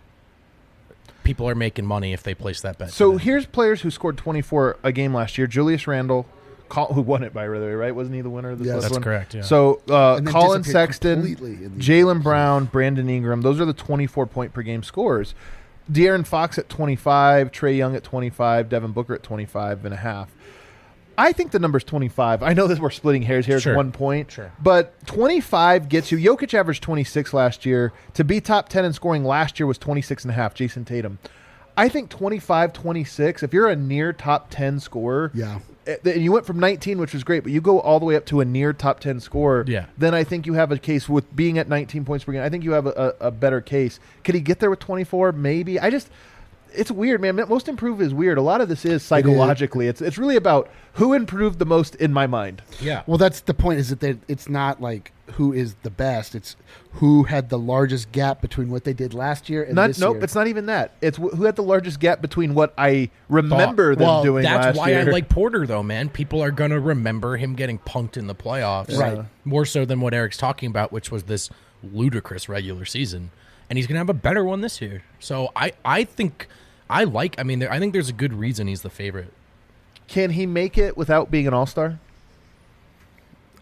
people are making money if they place that bet. So today. here's players who scored 24 a game last year. Julius Randle, Col- who won it by the way, right? Wasn't he the winner of this Yes. last That's one? correct, yeah. So uh, Collin Sexton, completely in the- Jaylen Brown, Brandon Ingram. Those are the 24 point per game scores. De'Aaron Fox at 25, Trae Young at 25, Devin Booker at 25 and a half. I think the number's 25. I know that we're splitting hairs here. It's Sure. one point. Sure. But 25 gets you. Jokic averaged 26 last year. To be top 10 in scoring last year was 26 and a half, Jayson Tatum. I think 25, 26, if you're a near top 10 scorer, Yeah. Eh, and you went from 19, which was great, but you go all the way up to a near top 10 score. Yeah. then I think you have a case with being at 19 points per game. I think you have a, a, a better case. Could he get there with 24? Maybe. I just, it's weird, man. Most improved is weird. A lot of this is psychologically. It's it's really about who improved the most in my mind. Yeah. Well, that's the point. Is that they, it's not like who is the best. It's who had the largest gap between what they did last year and Not this nope. year. It's not even that. It's wh- who had the largest gap between what I remember them doing. Well, doing That's last why year. I like Porter, though, man. People are gonna remember him getting punked in the playoffs, Right. More so than what Eric's talking about, which was this ludicrous regular season, and he's gonna have a better one this year. So I, I think, I like. I mean, there, I think there's a good reason he's the favorite. Can he make it without being an all star?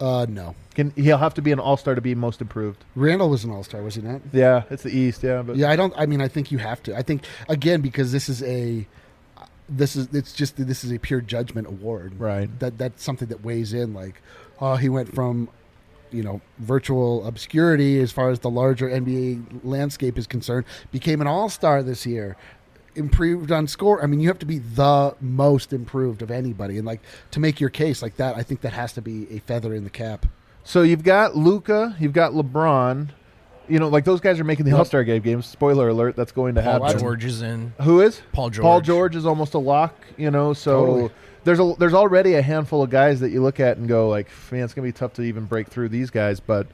Uh, no. Can he'll have to be an all star to be most improved? Randle was an all star, was he not? Yeah, it's the East. Yeah, but Yeah, I don't. I mean, I think you have to. I think again because this is a, this is it's just this is a pure judgment award. Right. That that's something that weighs in. Like, oh, he went from, you know, virtual obscurity as far as the larger NBA landscape is concerned, became an all star this year. Improved on score. I mean, you have to be the most improved of anybody, and like to make your case like that, I think that has to be a feather in the cap. So you've got Luka, you've got LeBron. You know, like those guys are making the Yep. All Star game games. Spoiler alert, that's going to Paul happen. George is in. Who is Paul George. Paul George. George is almost a lock. You know, so Totally. There's a there's already a handful of guys that you look at and go like, man, it's gonna be tough to even break through these guys. But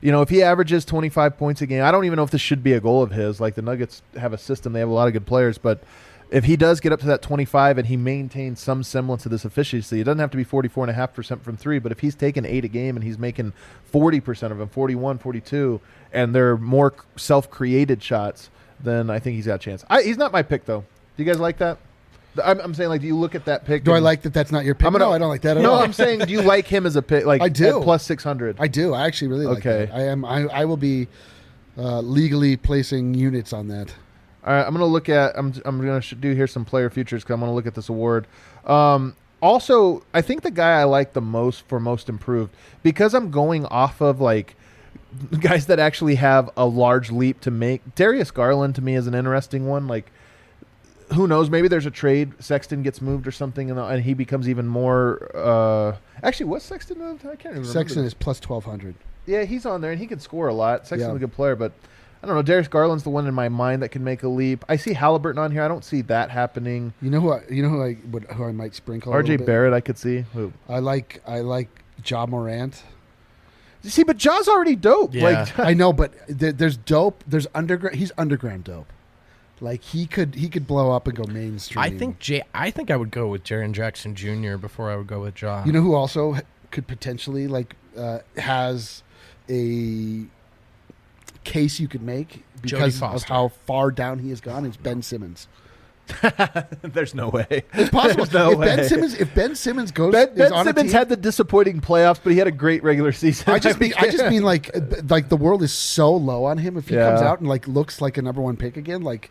you know, if he averages 25 points a game, I don't even know if this should be a goal of his. Like the Nuggets have a system; they have a lot of good players, but. If he does get up to that 25 and he maintains some semblance of this efficiency, it doesn't have to be 44.5% from three, but if he's taking eight a game and he's making 40% of them, 41, 42, and they're more self created shots, then I think he's got a chance. I, he's not my pick, though. Do you guys like that? I'm, I'm saying, like, do you look at that pick? Do I like that? That's not your pick. I'm gonna, no, I don't like that at all. no. I'm saying, do you like him as a pick? Like, I do. at plus 600. I do. I actually really like Okay. that. I am. I, I will be uh, legally placing units on that. All right, I'm gonna look at. I'm I'm gonna sh- do here some player futures because I'm gonna look at this award. Um, also, I think the guy I like the most for most improved because I'm going off of like guys that actually have a large leap to make. Darius Garland to me is an interesting one. Like, who knows? Maybe there's a trade. Sexton gets moved or something, and, and he becomes even more. Uh, actually, what's Sexton moved? I can't even remember. Sexton is plus twelve hundred. Yeah, he's on there and he can score a lot. Sexton's Yeah. a good player, but I don't know. Darius Garland's the one in my mind that can make a leap. I see Halliburton on here. I don't see that happening. You know who? I, you know who I would who I might sprinkle. a little RJ bit? Barrett, I could see. Who? I like. I like Ja Morant. You see, but Ja's already dope. Yeah. Like, I know, but there, there's dope. There's underground. He's underground dope. Like he could he could blow up and go mainstream. I think Jay. I think I would go with Jaren Jackson Jr. before I would go with Ja. You know who also could potentially like uh, has a case you could make because of how far down he has gone is Ben Simmons. there's no way. It's possible. There's no if Ben way. Simmons if Ben Simmons goes Ben, Ben Simmons team, had the disappointing playoffs, but he had a great regular season. I just mean I just mean like like the world is so low on him if he comes out and like looks like a number one pick again like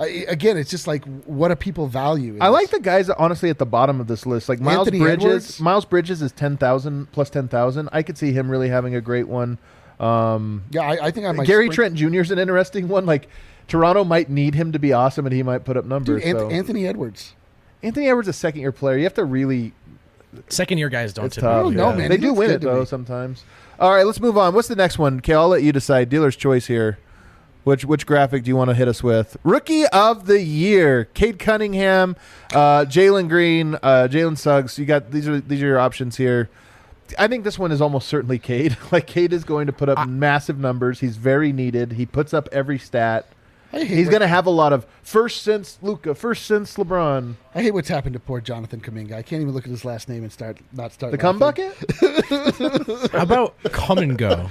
I, again it's just like what do people value I like the guys honestly at the bottom of this list, like Miles Anthony Bridges. Edwards. Miles Bridges is ten thousand plus ten thousand. I could see him really having a great one. Um, yeah I, I think I might Gary sprink- Trent Jr. is an interesting one. Like Toronto might need him to be awesome, and he might put up numbers. dude Anth- so. Anthony Edwards Anthony Edwards is a second year player. You have to really. Second year guys don't It's typically. tough. don't know, yeah. man. They He do win good it though me. sometimes. All right, let's move on. What's the next one? Okay, I'll let you decide. Dealer's choice here. Which which graphic do you want to hit us with? Rookie of the year: Cade Cunningham, uh, Jalen Green, uh, Jalen Suggs. You got these are these are your options here. I think this one is almost certainly Cade. like Cade is going to put up massive numbers. He's very needed. He puts up every stat. I hate He's what- going to have a lot of first since Luka, first since LeBron. I hate what's happened to poor Jonathan Kuminga. I can't even look at his last name and start not start. The cum bucket. How about come and go?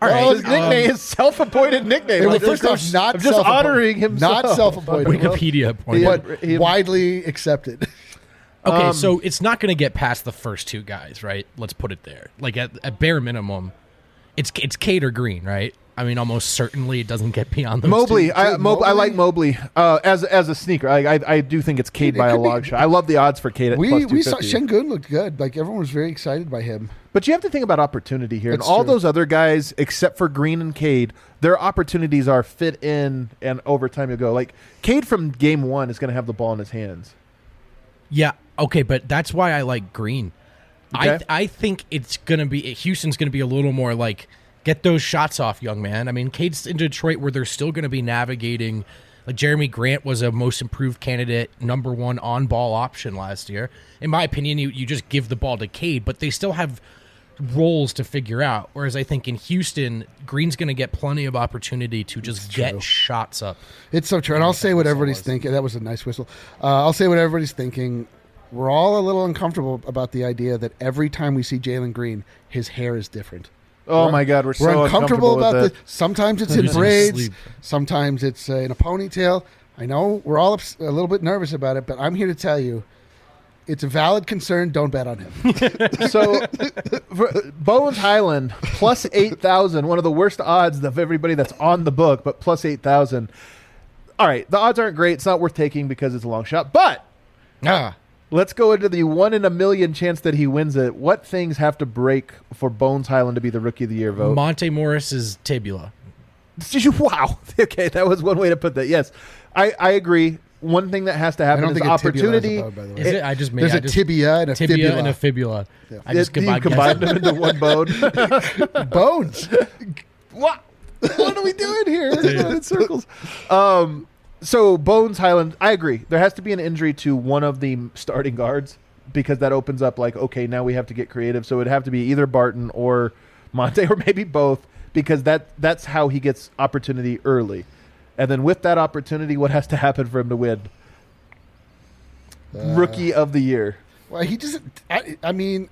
All right. Oh, his um, nickname, his self-appointed nickname. Well, Like, first off, just- not I'm just honoring him. Not self-appointed. Wikipedia point. Yeah. but He- widely accepted. Okay, Um, so it's not going to get past the first two guys, right? Let's put it there. Like at, at bare minimum, it's it's Cade or Green, right? I mean, almost certainly it doesn't get beyond those Mobley, two. I, Dude, Mob- I like Mobley- Mobley uh, as as a sneaker. I I, I do think it's Cade it by a could be- long shot. I love the odds for Cade at we plus we saw 250. Sengun looked good. Like everyone was very excited by him. But you have to think about opportunity here, and That's all true. those other guys, except for Green and Cade, their opportunities are fit in, and over time you go. Like Cade from game one is going to have the ball in his hands. Yeah, okay, but that's why I like Green. I Okay. I think it's gonna be Houston's gonna be a little more like get those shots off, young man. I mean, Cade's in Detroit where they're still gonna be navigating Like Jerami Grant was a most improved candidate, number one on ball option last year. In my opinion, you, you just give the ball to Cade, but they still have roles to figure out. Whereas I think in Houston, Green's going to get plenty of opportunity to just get shots up. It's so true. And I'll say what everybody's thinking. That was a nice whistle. Uh, I'll say what everybody's thinking. We're all a little uncomfortable about the idea that every time we see Jalen Green, his hair is different. Oh my God, we're, We're uncomfortable about this. Sometimes it's in braids. Sometimes it's uh, in a ponytail. I know we're all ups- a little bit nervous about it, but I'm here to tell you, it's a valid concern. Don't bet on him. So, for, Bones Hyland plus eight thousand, one of the worst odds of everybody that's on the book, but plus eight thousand. All right, the odds aren't great. It's not worth taking because it's a long shot, but Ah, Let's go into the one in a million chance that he wins it. What things have to break for Bones Hyland to be the rookie of the year vote? Monte Morris's tabula. wow. Okay, that was one way to put that. Yes, I, I agree. One thing that has to I happen don't is think a tibia opportunity. is a bone, by the way. Is it? I just made There's I a just, tibia and a tibia fibula. and a fibula. I just you combined, combined them into one bone. Bones. what? What are we doing here? We're in circles. Um, so Bones Hyland, I agree. There has to be an injury to one of the starting guards because that opens up like, okay, now we have to get creative. So it'd have to be either Barton or Monte or maybe both because that that's how he gets opportunity early. And then with that opportunity, what has to happen for him to win? Uh, Rookie of the year. Well, he just. I, I mean,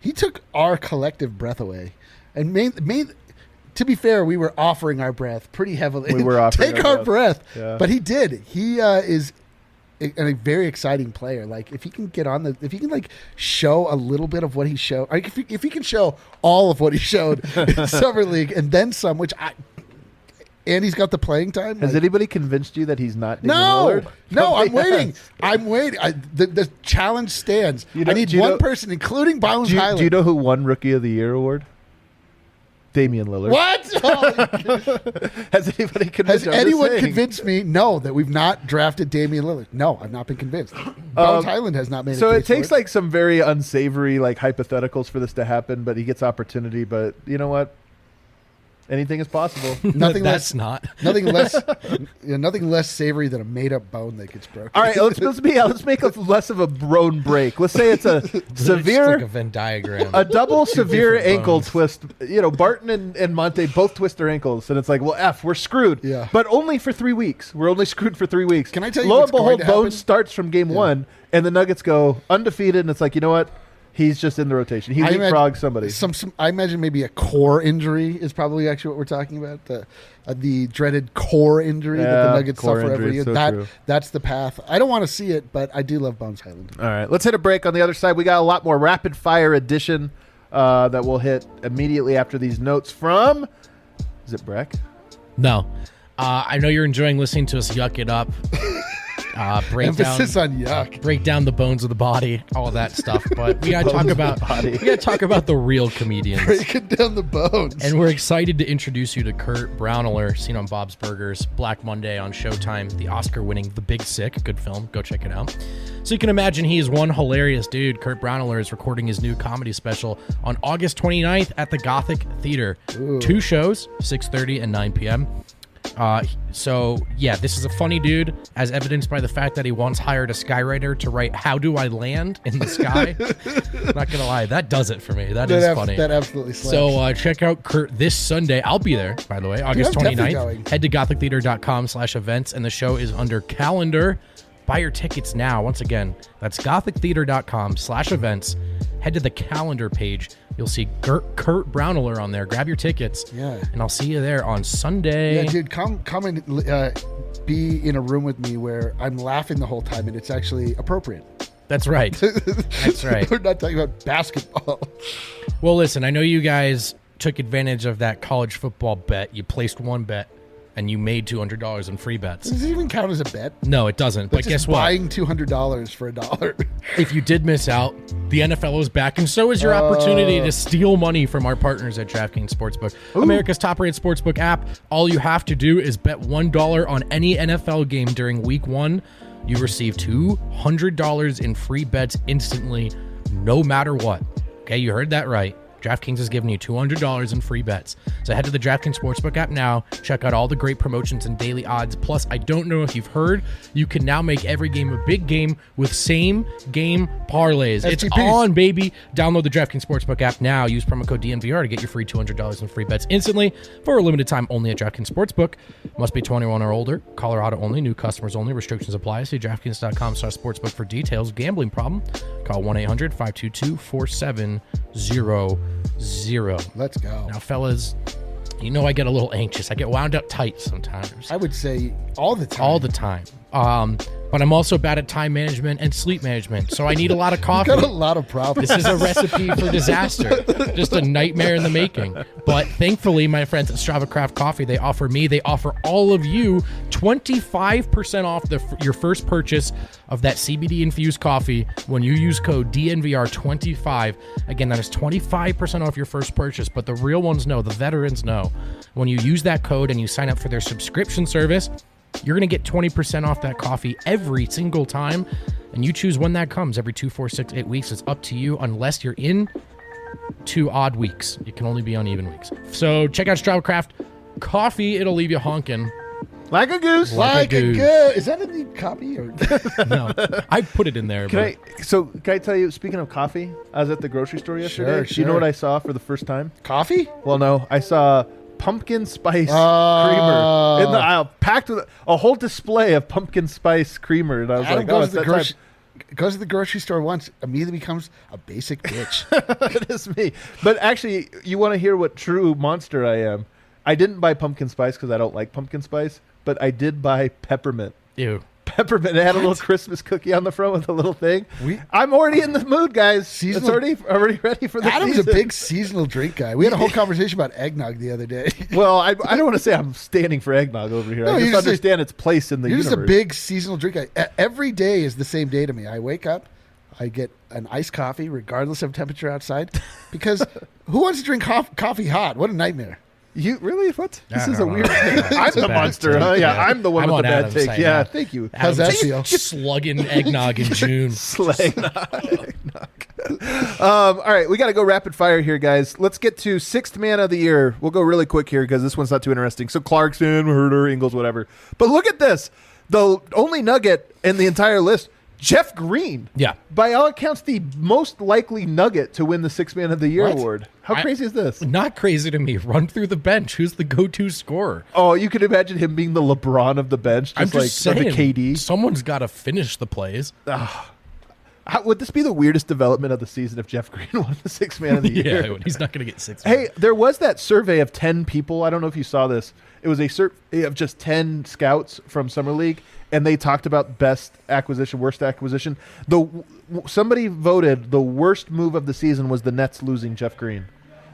he took our collective breath away, and made made. To be fair, we were offering our breath pretty heavily. We were offering take our our breath. breath, Yeah. but he did. He uh, is a, a very exciting player. Like if he can get on the, if he can like show a little bit of what he showed, like if he, if he can show all of what he showed in the summer league and then some, which I. And he's got the playing time. Has like- anybody convinced you that he's not no, no, I'm waiting. I'm waiting. I, the, the challenge stands. You know- I need one know- person, including Bounds Do you, Hyland. do you know who won Rookie of the Year award? Damian Lillard. what? Oh, Has anybody convinced has you? I'm just anyone convinced me? No, that we've not drafted Damian Lillard. No, I've not been convinced. Um, Bounds Hyland has not made. So a it case for takes like some very unsavory like hypotheticals for this to happen, but he gets opportunity. But you know what? Anything is possible. nothing That's less. not. Nothing less. yeah, nothing less savory than a made-up bone that gets broken. All right, let's let's be uh, let's make a less of a bone break. Let's say it's a It's like a severe, Venn diagram. a double severe different ankle bones. twist. You know, Barton and, and Monte both twist their ankles, and it's like, well, f, we're screwed. Yeah. but only for three weeks. We're only screwed for three weeks. Can I tell you Lo what's and going behold, to happen? Bones starts from game one, and the Nuggets go undefeated, and it's like, you know what? He's just in the rotation. He I imagine- leapfrogs somebody. Some, some, I imagine maybe a core injury is probably actually what we're talking about. The uh, the dreaded core injury that the Nuggets suffer injury, every year. so that true. that's the path. I don't want to see it, but I do love Bones Hyland. All right, let's hit a break. On the other side, we got a lot more rapid fire edition uh, that we'll hit immediately after these notes from. Is it Breck? no, uh, I know you're enjoying listening to us yuck it up. Uh, break down, Emphasis on yuck. break down the bones of the body, all that stuff. But we gotta talk about we gotta talk about the real comedians. Breaking down the bones. And we're excited to introduce you to Kurt Braunohler, seen on Bob's Burgers, Black Monday on Showtime, the Oscar winning The Big Sick. Good film. Go check it out. So you can imagine he is one hilarious dude. Kurt Braunohler is recording his new comedy special on August 29th at the Gothic Theater. Two shows, 6.30 and 9 p.m. Uh, so yeah, this is a funny dude, as evidenced by the fact that he once hired a skywriter to write "How do I land in the sky?" Not gonna lie, that does it for me. That that, is ab- funny. that absolutely slaps. So uh, check out Kurt this Sunday. I'll be there, by the way, August definitely 29th. going. Head to gothictheater.com slash events, and the show is under calendar. Buy your tickets now. Once again, that's gothictheater.com slash events. Head to the calendar page. You'll see Kurt, Kurt Braunohler on there. Grab your tickets. Yeah. And I'll see you there on Sunday. yeah, dude, come come and uh, be in a room with me where I'm laughing the whole time and it's actually appropriate. That's right. That's right. We're not talking about basketball. Well, listen, I know you guys took advantage of that college football bet. You placed one bet and you made $200 in free bets. Does it even count as a bet? No, it doesn't. But That's guess what? Buying two hundred dollars for a dollar. if you did miss out, the NFL is back, and so is your oh. opportunity to steal money from our partners at DraftKings Sportsbook, America's top-rated sportsbook app. All you have to do is bet one dollar on any NFL game during Week One. You receive two hundred dollars in free bets instantly, no matter what. Okay, you heard that right. DraftKings is giving you $200 in free bets. So head to the DraftKings Sportsbook app now, check out all the great promotions and daily odds. Plus, I don't know if you've heard, you can now make every game a big game with same game parlays. It's on, baby. Download the DraftKings Sportsbook app now. Use promo code DNVR to get your free $200 in free bets instantly for a limited time only at DraftKings Sportsbook. Must be 21 or older. Colorado only. New customers only. Restrictions apply. See DraftKings.com slash sportsbook for details. Gambling problem? Call 1-800-522-4700. Let's go. Now, fellas, you know I get a little anxious. I get wound up tight sometimes. I would say all the time. all the time. Um, but I'm also bad at time management and sleep management, so I need a lot of coffee. Got a lot of problems. This is a recipe for disaster. Just a nightmare in the making. But thankfully, my friends at Strava Craft Coffee, they offer me, they offer all of you 25% off the, your first purchase of that CBD infused coffee when you use code DNVR25. Again, that is 25% off your first purchase. But the real ones know, the veterans know. When you use that code and you sign up for their subscription service, you're going to get 20% off that coffee every single time. And you choose when that comes every two, four, six, eight weeks. It's up to you unless you're in two odd weeks. It can only be on even weeks. So check out Strava Craft Coffee. It'll leave you honking. Like a goose. Like a a goose. Is that in the copy or? No, I put it in there. Can but I? So can I tell you? Speaking of coffee, I was at the grocery store yesterday. Sure, Do You know what I saw for the first time? Coffee? Well, no, I saw pumpkin spice Oh. creamer in the aisle, packed with a whole display of pumpkin spice creamer, and I was Adam like, "Oh, goes it's to the that time." grocery. Goes to the grocery store once, immediately becomes a basic bitch. it is me. But actually, you want to hear what true monster I am? I didn't buy pumpkin spice because I don't like pumpkin spice, but I did buy peppermint. ew. Peppermint. It had a little Christmas cookie on the front with a little thing. We- I'm already in the mood, guys. Seasonal- It's already already ready for the Adam's season. a big seasonal drink guy. We had a whole conversation about eggnog the other day. Well, I, I don't want to say I'm standing for eggnog over here. No, I just just a- understand its place in the You're universe. just a big seasonal drink guy. Every day is the same day to me. I wake up, I get an iced coffee, regardless of temperature outside, because who wants to drink cof- coffee hot? What a nightmare! You really? What? This I is a don't know. weird thing. I'm the monster, take, huh? Yeah, yeah. I'm the one I'm with on the bad Adam's take. side Yeah, now. thank you. How's that Adam's feel? Slugging eggnog in June. Slay. um, all right, we got to go rapid fire here, guys. Let's get to sixth man of the year. We'll go really quick here because this one's not too interesting. So Clarkson, Herder, Ingles, whatever. But look at this. The only nugget in the entire list, Jeff Green. Yeah. By all accounts, the most likely nugget to win the Six man of the year What? award. How I- crazy is this? Not crazy to me. Run through the bench. Who's the go-to scorer? Oh, you could imagine him being the LeBron of the bench, just I'm like just or saying. the KD. Someone's got to finish the plays. How, would this be the weirdest development of the season if Jeff Green won the Six man of the year? yeah, he's not going to get six. Hey, there was that survey of 10 people. I don't know if you saw this. It was a survey eh, of just 10 scouts from Summer League, and they talked about best acquisition, worst acquisition. The Somebody voted the worst move of the season was the Nets losing Jeff Green.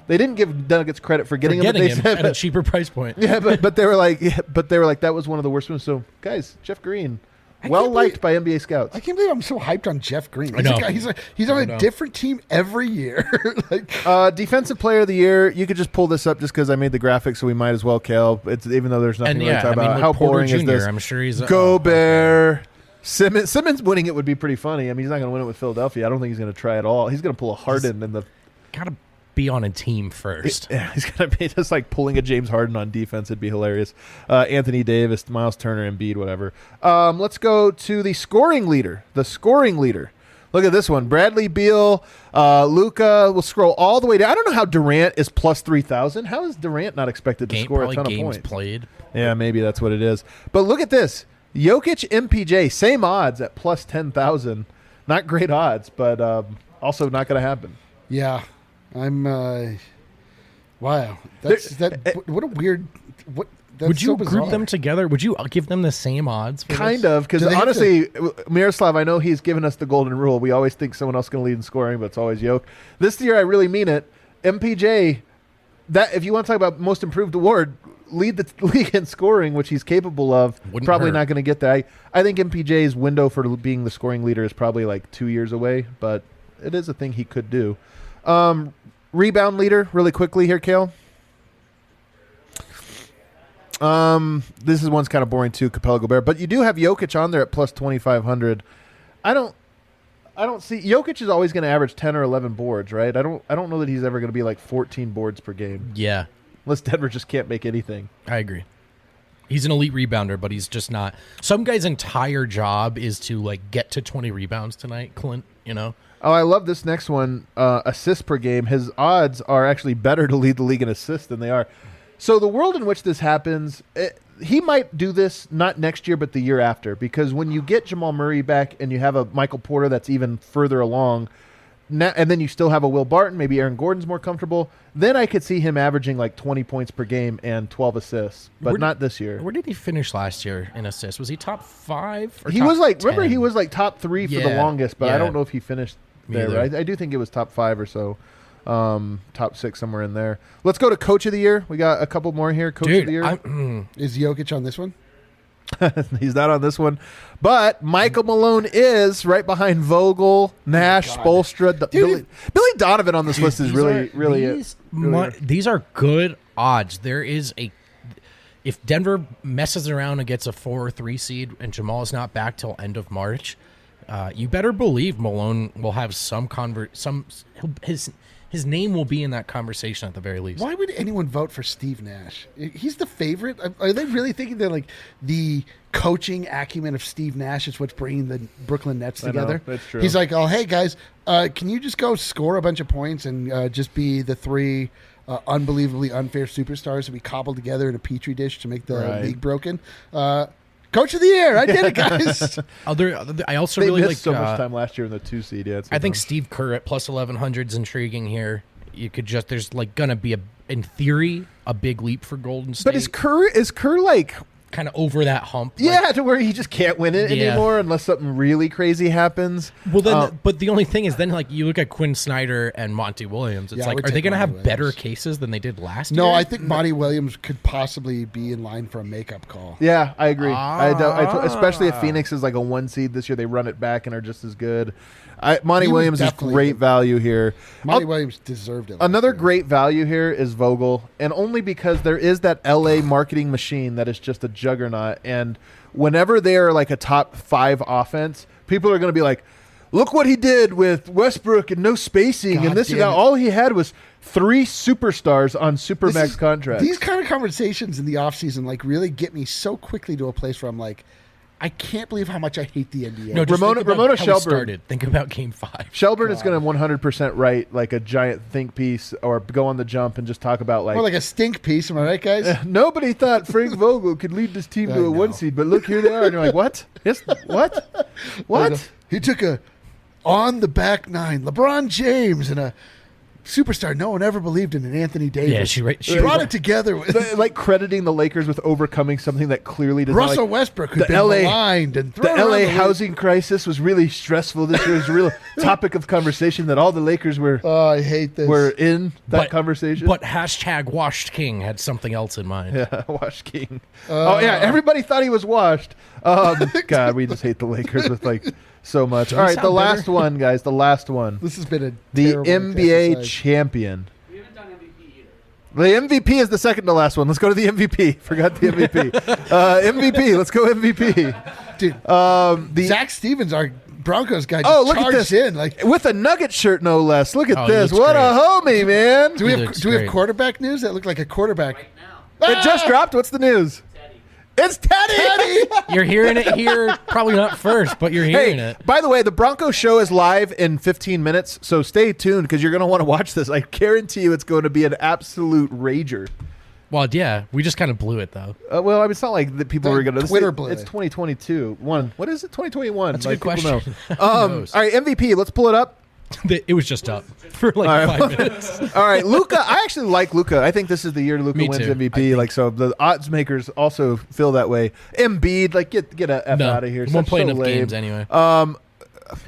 They didn't give Nuggets credit for getting For him, but getting they him said, at a cheaper price point. yeah, but, but they were like, yeah, but they were like, that was one of the worst moves. So, guys, Jeff Green, I well liked by NBA scouts. I can't believe I'm so hyped on Jeff Green. I He's, a know. guy- he's, a, he's on I a know. different team every year. like, Uh, defensive player of the year. You could just pull this up just because I made the graphic, so we might as well, Kale. It's even though there's nothing And really yeah, to talk I mean, about. How Porter boring Jr., is this? I'm sure he's- go oh, bear. Simmons, Simmons winning it would be pretty funny. I mean, he's not going to win it with Philadelphia. I don't think he's going to try at all. He's going to pull a Harden in the. Got to be on a team first. Yeah, he's going to be just like pulling a James Harden on defense. It'd be hilarious. Uh, Anthony Davis, Miles Turner, Embiid, whatever. Um, let's go to the scoring leader. The scoring leader. Look at this one. Bradley Beal, uh, Luka. We'll scroll all the way down. I don't know how Durant is plus three thousand. How is Durant not expected to Game, score a probably ton of games points? played. Yeah, maybe that's what it is. But look at this. Jokic MPJ, same odds at plus 10,000. Not great odds, but um, also not going to happen. yeah, I'm. Uh, wow, that's that. What a weird. What that's Would you so group them together? Would you give them the same odds? For Kind this? of, because Do they have honestly, Miroslav, I know he's given us the golden rule. We always think someone else is going to lead in scoring, but it's always Yoke. This year, I really mean it. MPJ, that if you want to talk about most improved award, lead the league in scoring, which he's capable of. Wouldn't probably hurt. not going to get there. I, I think MPJ's window for being the scoring leader is probably like two years away, but it is a thing he could do. Um, rebound leader, really quickly here, Kale. Um, this is one's kind of boring too, Capela Gobert, but you do have Jokic on there at plus twenty five hundred. I don't. I don't see Jokic is always going to average ten or eleven boards, right? I don't I don't know that he's ever going to be like fourteen boards per game, Yeah, unless Denver just can't make anything. I agree. He's an elite rebounder, but he's just not. Some guy's entire job is to like get to 20 rebounds tonight, Clint, you know? Oh, I love this next one. Uh, assists per game. His odds are actually better to lead the league in assists than they are. So the world in which this happens, it, he might do this not next year, but the year after. Because when you get Jamal Murray back and you have a Michael Porter that's even further along, na- and then you still have a Will Barton, maybe Aaron Gordon's more comfortable. Then I could see him averaging like twenty points per game and twelve assists, but Where- not this year. Where did he finish last year in assists? Was he top five? He top was like, remember, he was like top three for the longest, but I don't know if he finished Me there. either. I, I do think it was top five or so, um, top six somewhere in there. Let's go to coach of the year. We got a couple more here. Coach of the year. I'm, Is Jokic on this one? He's not on this one, but Michael Malone is right behind Vogel, Nash, Spoelstra, D- Billy, Billy Donovan on this list is really, are- really, these, really mu- are. these are good odds. There is a if Denver messes around and gets a four or three seed, and Jamal is not back till end of March, uh, you better believe Malone will have some convert some his his name will be in that conversation at the very least. Why would anyone vote for Steve Nash? He's the favorite. Are they really thinking that like the coaching acumen of Steve Nash is what's bringing the Brooklyn Nets I know, together? that's true. He's like, oh hey guys, uh, can you just go score a bunch of points and uh, just be the three uh, unbelievably unfair superstars that we cobbled together in a petri dish to make the Right. league broken? Coach of the year, I did it, guys. Other, other- I also They really missed like. so uh, much time last year in the two seed. Yeah, I think. Steve Kerr at plus eleven hundred is intriguing here. You could just there's like gonna be a in theory a big leap for Golden State. But is Kerr is Kerr like kind of over that hump? like- yeah to where he just can't win it Yeah. anymore unless something really crazy happens? Well, then, Uh, but the only thing is, then like you look at Quin Snyder and Monty Williams. It's Yeah, like, are they going to have Monty better cases than they did last no, year? No, I think Monty Williams could possibly be in line for a makeup call. Yeah, I agree. I, don't- I t- especially Ah. if Phoenix is like a one seed this year, they run it back and are just as good. I, Monty He Williams is great value here. Monty I'll- Williams deserved it. Another year. great value here is Vogel, and only because there is that LA marketing machine that is just a juggernaut. And whenever they are like a top five offense, people are going to be like, "Look what he did with Westbrook and no spacing God and this and that." it. All he had was three superstars on supermax contracts. These kind of conversations in the offseason like really get me so quickly to a place where I'm like, I can't believe how much I hate the NBA. no. Just Ramona- think about Ramona how Shelburne- started. Think about Game Five. Shelburne is going to 100% write like a giant think piece or go on the jump and just talk about like, More like a stink piece, am I right, guys? nobody thought Frank Vogel could lead this team I to a one seed, but look here they are, and you're like, what? Yes, what? What? He took a on the back nine, LeBron James, and a superstar no one ever believed in, an Anthony Davis. Yeah, she ra- she brought ra- it together with The- like crediting the Lakers with overcoming something that clearly does Russell not, like, Westbrook, who's the been LA maligned and the LA the housing crisis was really stressful this year. It was a real topic of conversation that all the Lakers were Oh, I hate this. were in that but, conversation. But hashtag Washed King had something else in mind. Yeah, Wash King. oh yeah, everybody thought he was washed. Um, God, we just hate the Lakers with like so much. All right, the sound last bitter? one, guys. The last one. this has been a The terrible NBA exercise. champion. We haven't done MVP either. The MVP is the second to last one. Let's go to the MVP. Forgot the MVP. uh, MVP. Let's go MVP. dude. Um, the Zach Stevens, our Broncos guy, just oh look at this in. Like, with a Nugget shirt, no less. Look at Oh, this. What great. a homie, man. do we He have looks do we have quarterback news? That looked like a quarterback. It just dropped. What's the news? It's Teddy. Teddy! You're hearing it here, probably not first, but you're hearing Hey, it. by the way, the Bronco show is live in 15 minutes, so stay tuned because you're going to want to watch this. I guarantee you it's going to be an absolute rager. Well, yeah, we just kind of blew it though. Uh, well, I mean, it's not like that people The were going to. Twitter blew It's it. 2022. One. What is it? 2021. That's a good question. Um, all right, MVP. Let's pull it up. it was just up for like right. five minutes. All right, Luka. I actually like Luka. I think this is the year Luka wins too. MVP. Like so, the odds makers also feel that way. Embiid, like get get a f No, out of here. he won't play so enough lame. games anyway. Um,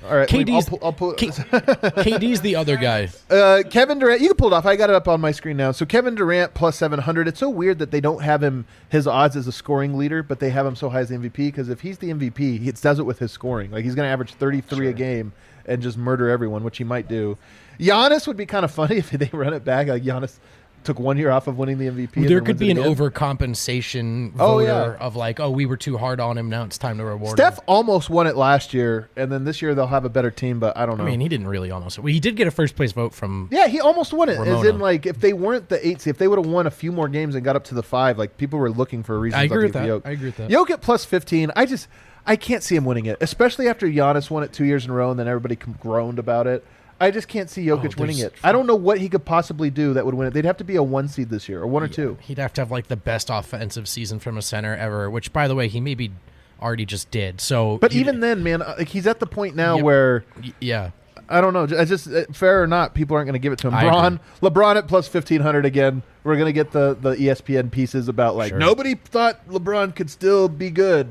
all right, wait, I'll KD's pull, I'll pull, K- KD's the other guy. Uh, Kevin Durant, you can pull it off. I got it up on my screen now. So Kevin Durant plus seven hundred. It's so weird that they don't have him his odds as a scoring leader, but they have him so high as the MVP. Because if he's the MVP, he does it with his scoring. Like he's going to average thirty three a game and just murder everyone, which he might do. Giannis would be kind of funny if they run it back. Like Giannis took one year off of winning the MVP. There could be an again. overcompensation Oh, voter yeah. of like, oh, we were too hard on him. Now it's time to reward Steph him. almost won it last year, and then this year they'll have a better team, but I don't know. I mean, he didn't really almost. Well, he did get a first place vote from. yeah, he almost won it. As in, like, if they weren't the eight if they would have won a few more games and got up to the five, like people were looking for a reason. I to agree with that. Jokic. I agree with that. Jokic plus fifteen. I just, I can't see him winning it, especially after Giannis won it two years in a row, and then everybody groaned about it. I just can't see Jokic winning Oh, there's- it. I don't know what he could possibly do that would win it. They'd have to be a one seed this year, or one or two. He'd have to have like the best offensive season from a center ever. Which, by the way, he maybe already just did. So, But even then, man, uh, like he's at the point now Yep. where yeah, I don't know. I just uh, fair or not, people aren't going to give it to him. I LeBron, LeBron at plus fifteen hundred again. We're going to get the the ESPN pieces about like Sure. nobody thought LeBron could still be good.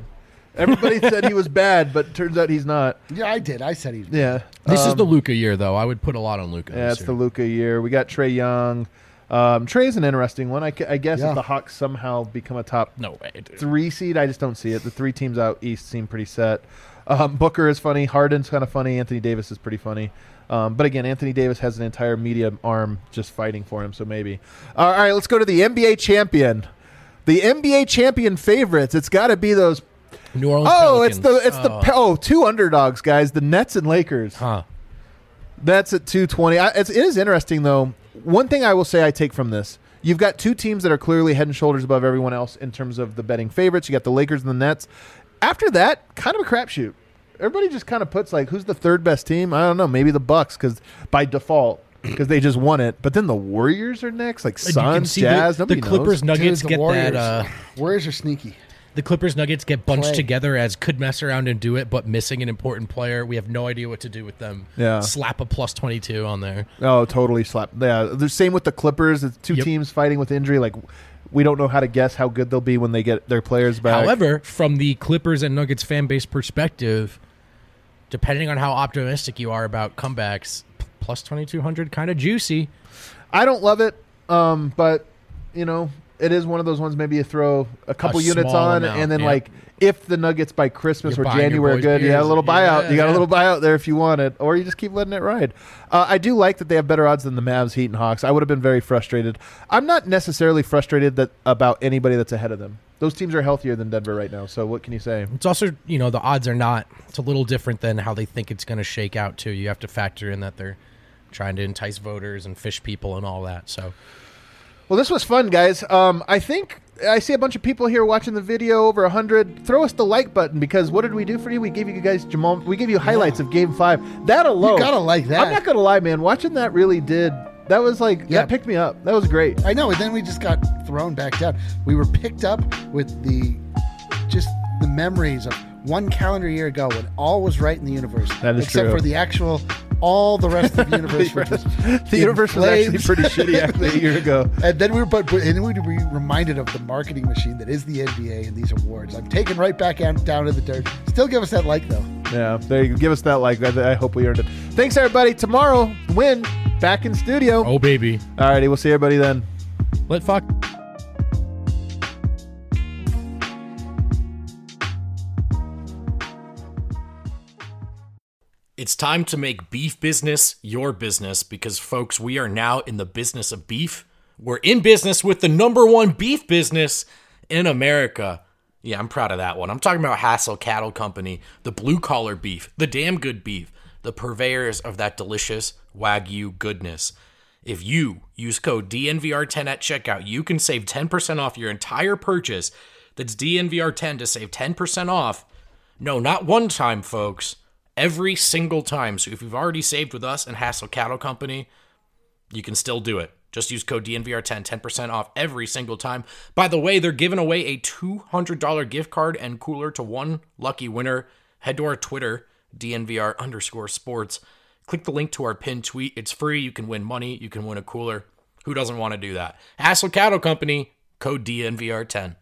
Everybody said he was bad, but turns out he's not. Yeah, I did. I said he's. Yeah, this is Um, the Luka year, though. I would put a lot on Luka. yeah. It's the Luka year. We got Trae Young. Um, Trae's an interesting one. I, I guess Yeah. if the Hawks somehow become a top no way. Dude. three seed. I just don't see it. The three teams out east seem pretty set. Um, Booker is funny. Harden's kind of funny. Anthony Davis is pretty funny. Um, but again, Anthony Davis has an entire media arm just fighting for him, so maybe. all right, let's go to the NBA champion. The NBA champion favorites. It's got to be those. New Orleans. Oh, it's the it's the Oh. pe- oh two underdogs, guys. The Nets and Lakers. huh. That's at two twenty. It's it is interesting, though. One thing I will say I take from this you've got two teams that are clearly head and shoulders above everyone else in terms of the betting favorites. You got the Lakers and the Nets. After that, kind of a crapshoot. Everybody just kind of puts like, who's the third best team? I don't know. Maybe the Bucks because by default, because they just won it. But then the Warriors are next, like And you can Suns, Jazz. the, the Clippers knows. Dude, Nuggets the get Warriors. that. Uh, Warriors are sneaky. The Clippers Nuggets get bunched Play. together as could mess around and do it, but missing an important player. We have no idea what to do with them. Yeah. Slap a plus twenty two on there. Oh, totally slap. Yeah, the same with the Clippers. It's two Yep. teams fighting with injury. Like we don't know how to guess how good they'll be when they get their players back. However, from the Clippers and Nuggets fan base perspective, depending on how optimistic you are about comebacks, plus 2200 kind of juicy. I don't love it, um, but you know, it is one of those ones. Maybe you throw a couple A units on, amount, and then yeah. like if the Nuggets by Christmas You're or January good, you got a little buyout. Yeah, you got a little buyout there if you want it, or you just keep letting it ride. Uh, I do like that they have better odds than the Mavs, Heat, and Hawks. I would have been very frustrated. I'm not necessarily frustrated that about anybody that's ahead of them. Those teams are healthier than Denver right now. So what can you say? It's also, you know, the odds are not, it's a little different than how they think it's going to shake out, too. You have to factor in that they're trying to entice voters and fish people and all that. So, Well, this was fun, guys. Um, I think I see a bunch of people here watching the video, over hundred. Throw us the like button because what did we do for you? We gave you guys Jamal. We gave you highlights of Game Five. That alone, You gotta like that. I'm not gonna lie, man. Watching that really did. That was like Yeah. that picked me up. That was great. I know, and then we just got thrown back down. We were picked up with the just the memories of one calendar year ago when all was right in the universe. That is except true. for the actual all the rest of the universe. was the universe was actually pretty shitty actually a year ago. And then we were, but, but and then we'd be reminded of the marketing machine that is the NBA and these awards. I'm taken right back out, down to the dirt. Still give us that like though. Yeah, there you go. Give us that like. I, I hope we earned it. Thanks everybody. Tomorrow, win back in studio. oh, baby. Alrighty, we'll see everybody then. Let fuck. It's time to make beef business your business because, folks, we are now in the business of beef. We're in business with the number one beef business in America. Yeah, I'm proud of that one. I'm talking about Hassel Cattle Company, the blue collar beef, the damn good beef, the purveyors of that delicious Wagyu goodness. If you use code DNVR10 at checkout, you can save 10% off your entire purchase. That's DNVR10 to save 10% off. No, not one time, folks. Every single time. So if you've already saved with us and Hassel Cattle Company, you can still do it. Just use code DNVR10, 10% off every single time. By the way, they're giving away a $200 gift card and cooler to one lucky winner. Head to our Twitter, DNVR underscore sports. Click the link to our pinned tweet. It's free. You can win money. You can win a cooler. Who doesn't want to do that? Hassel Cattle Company, code DNVR10.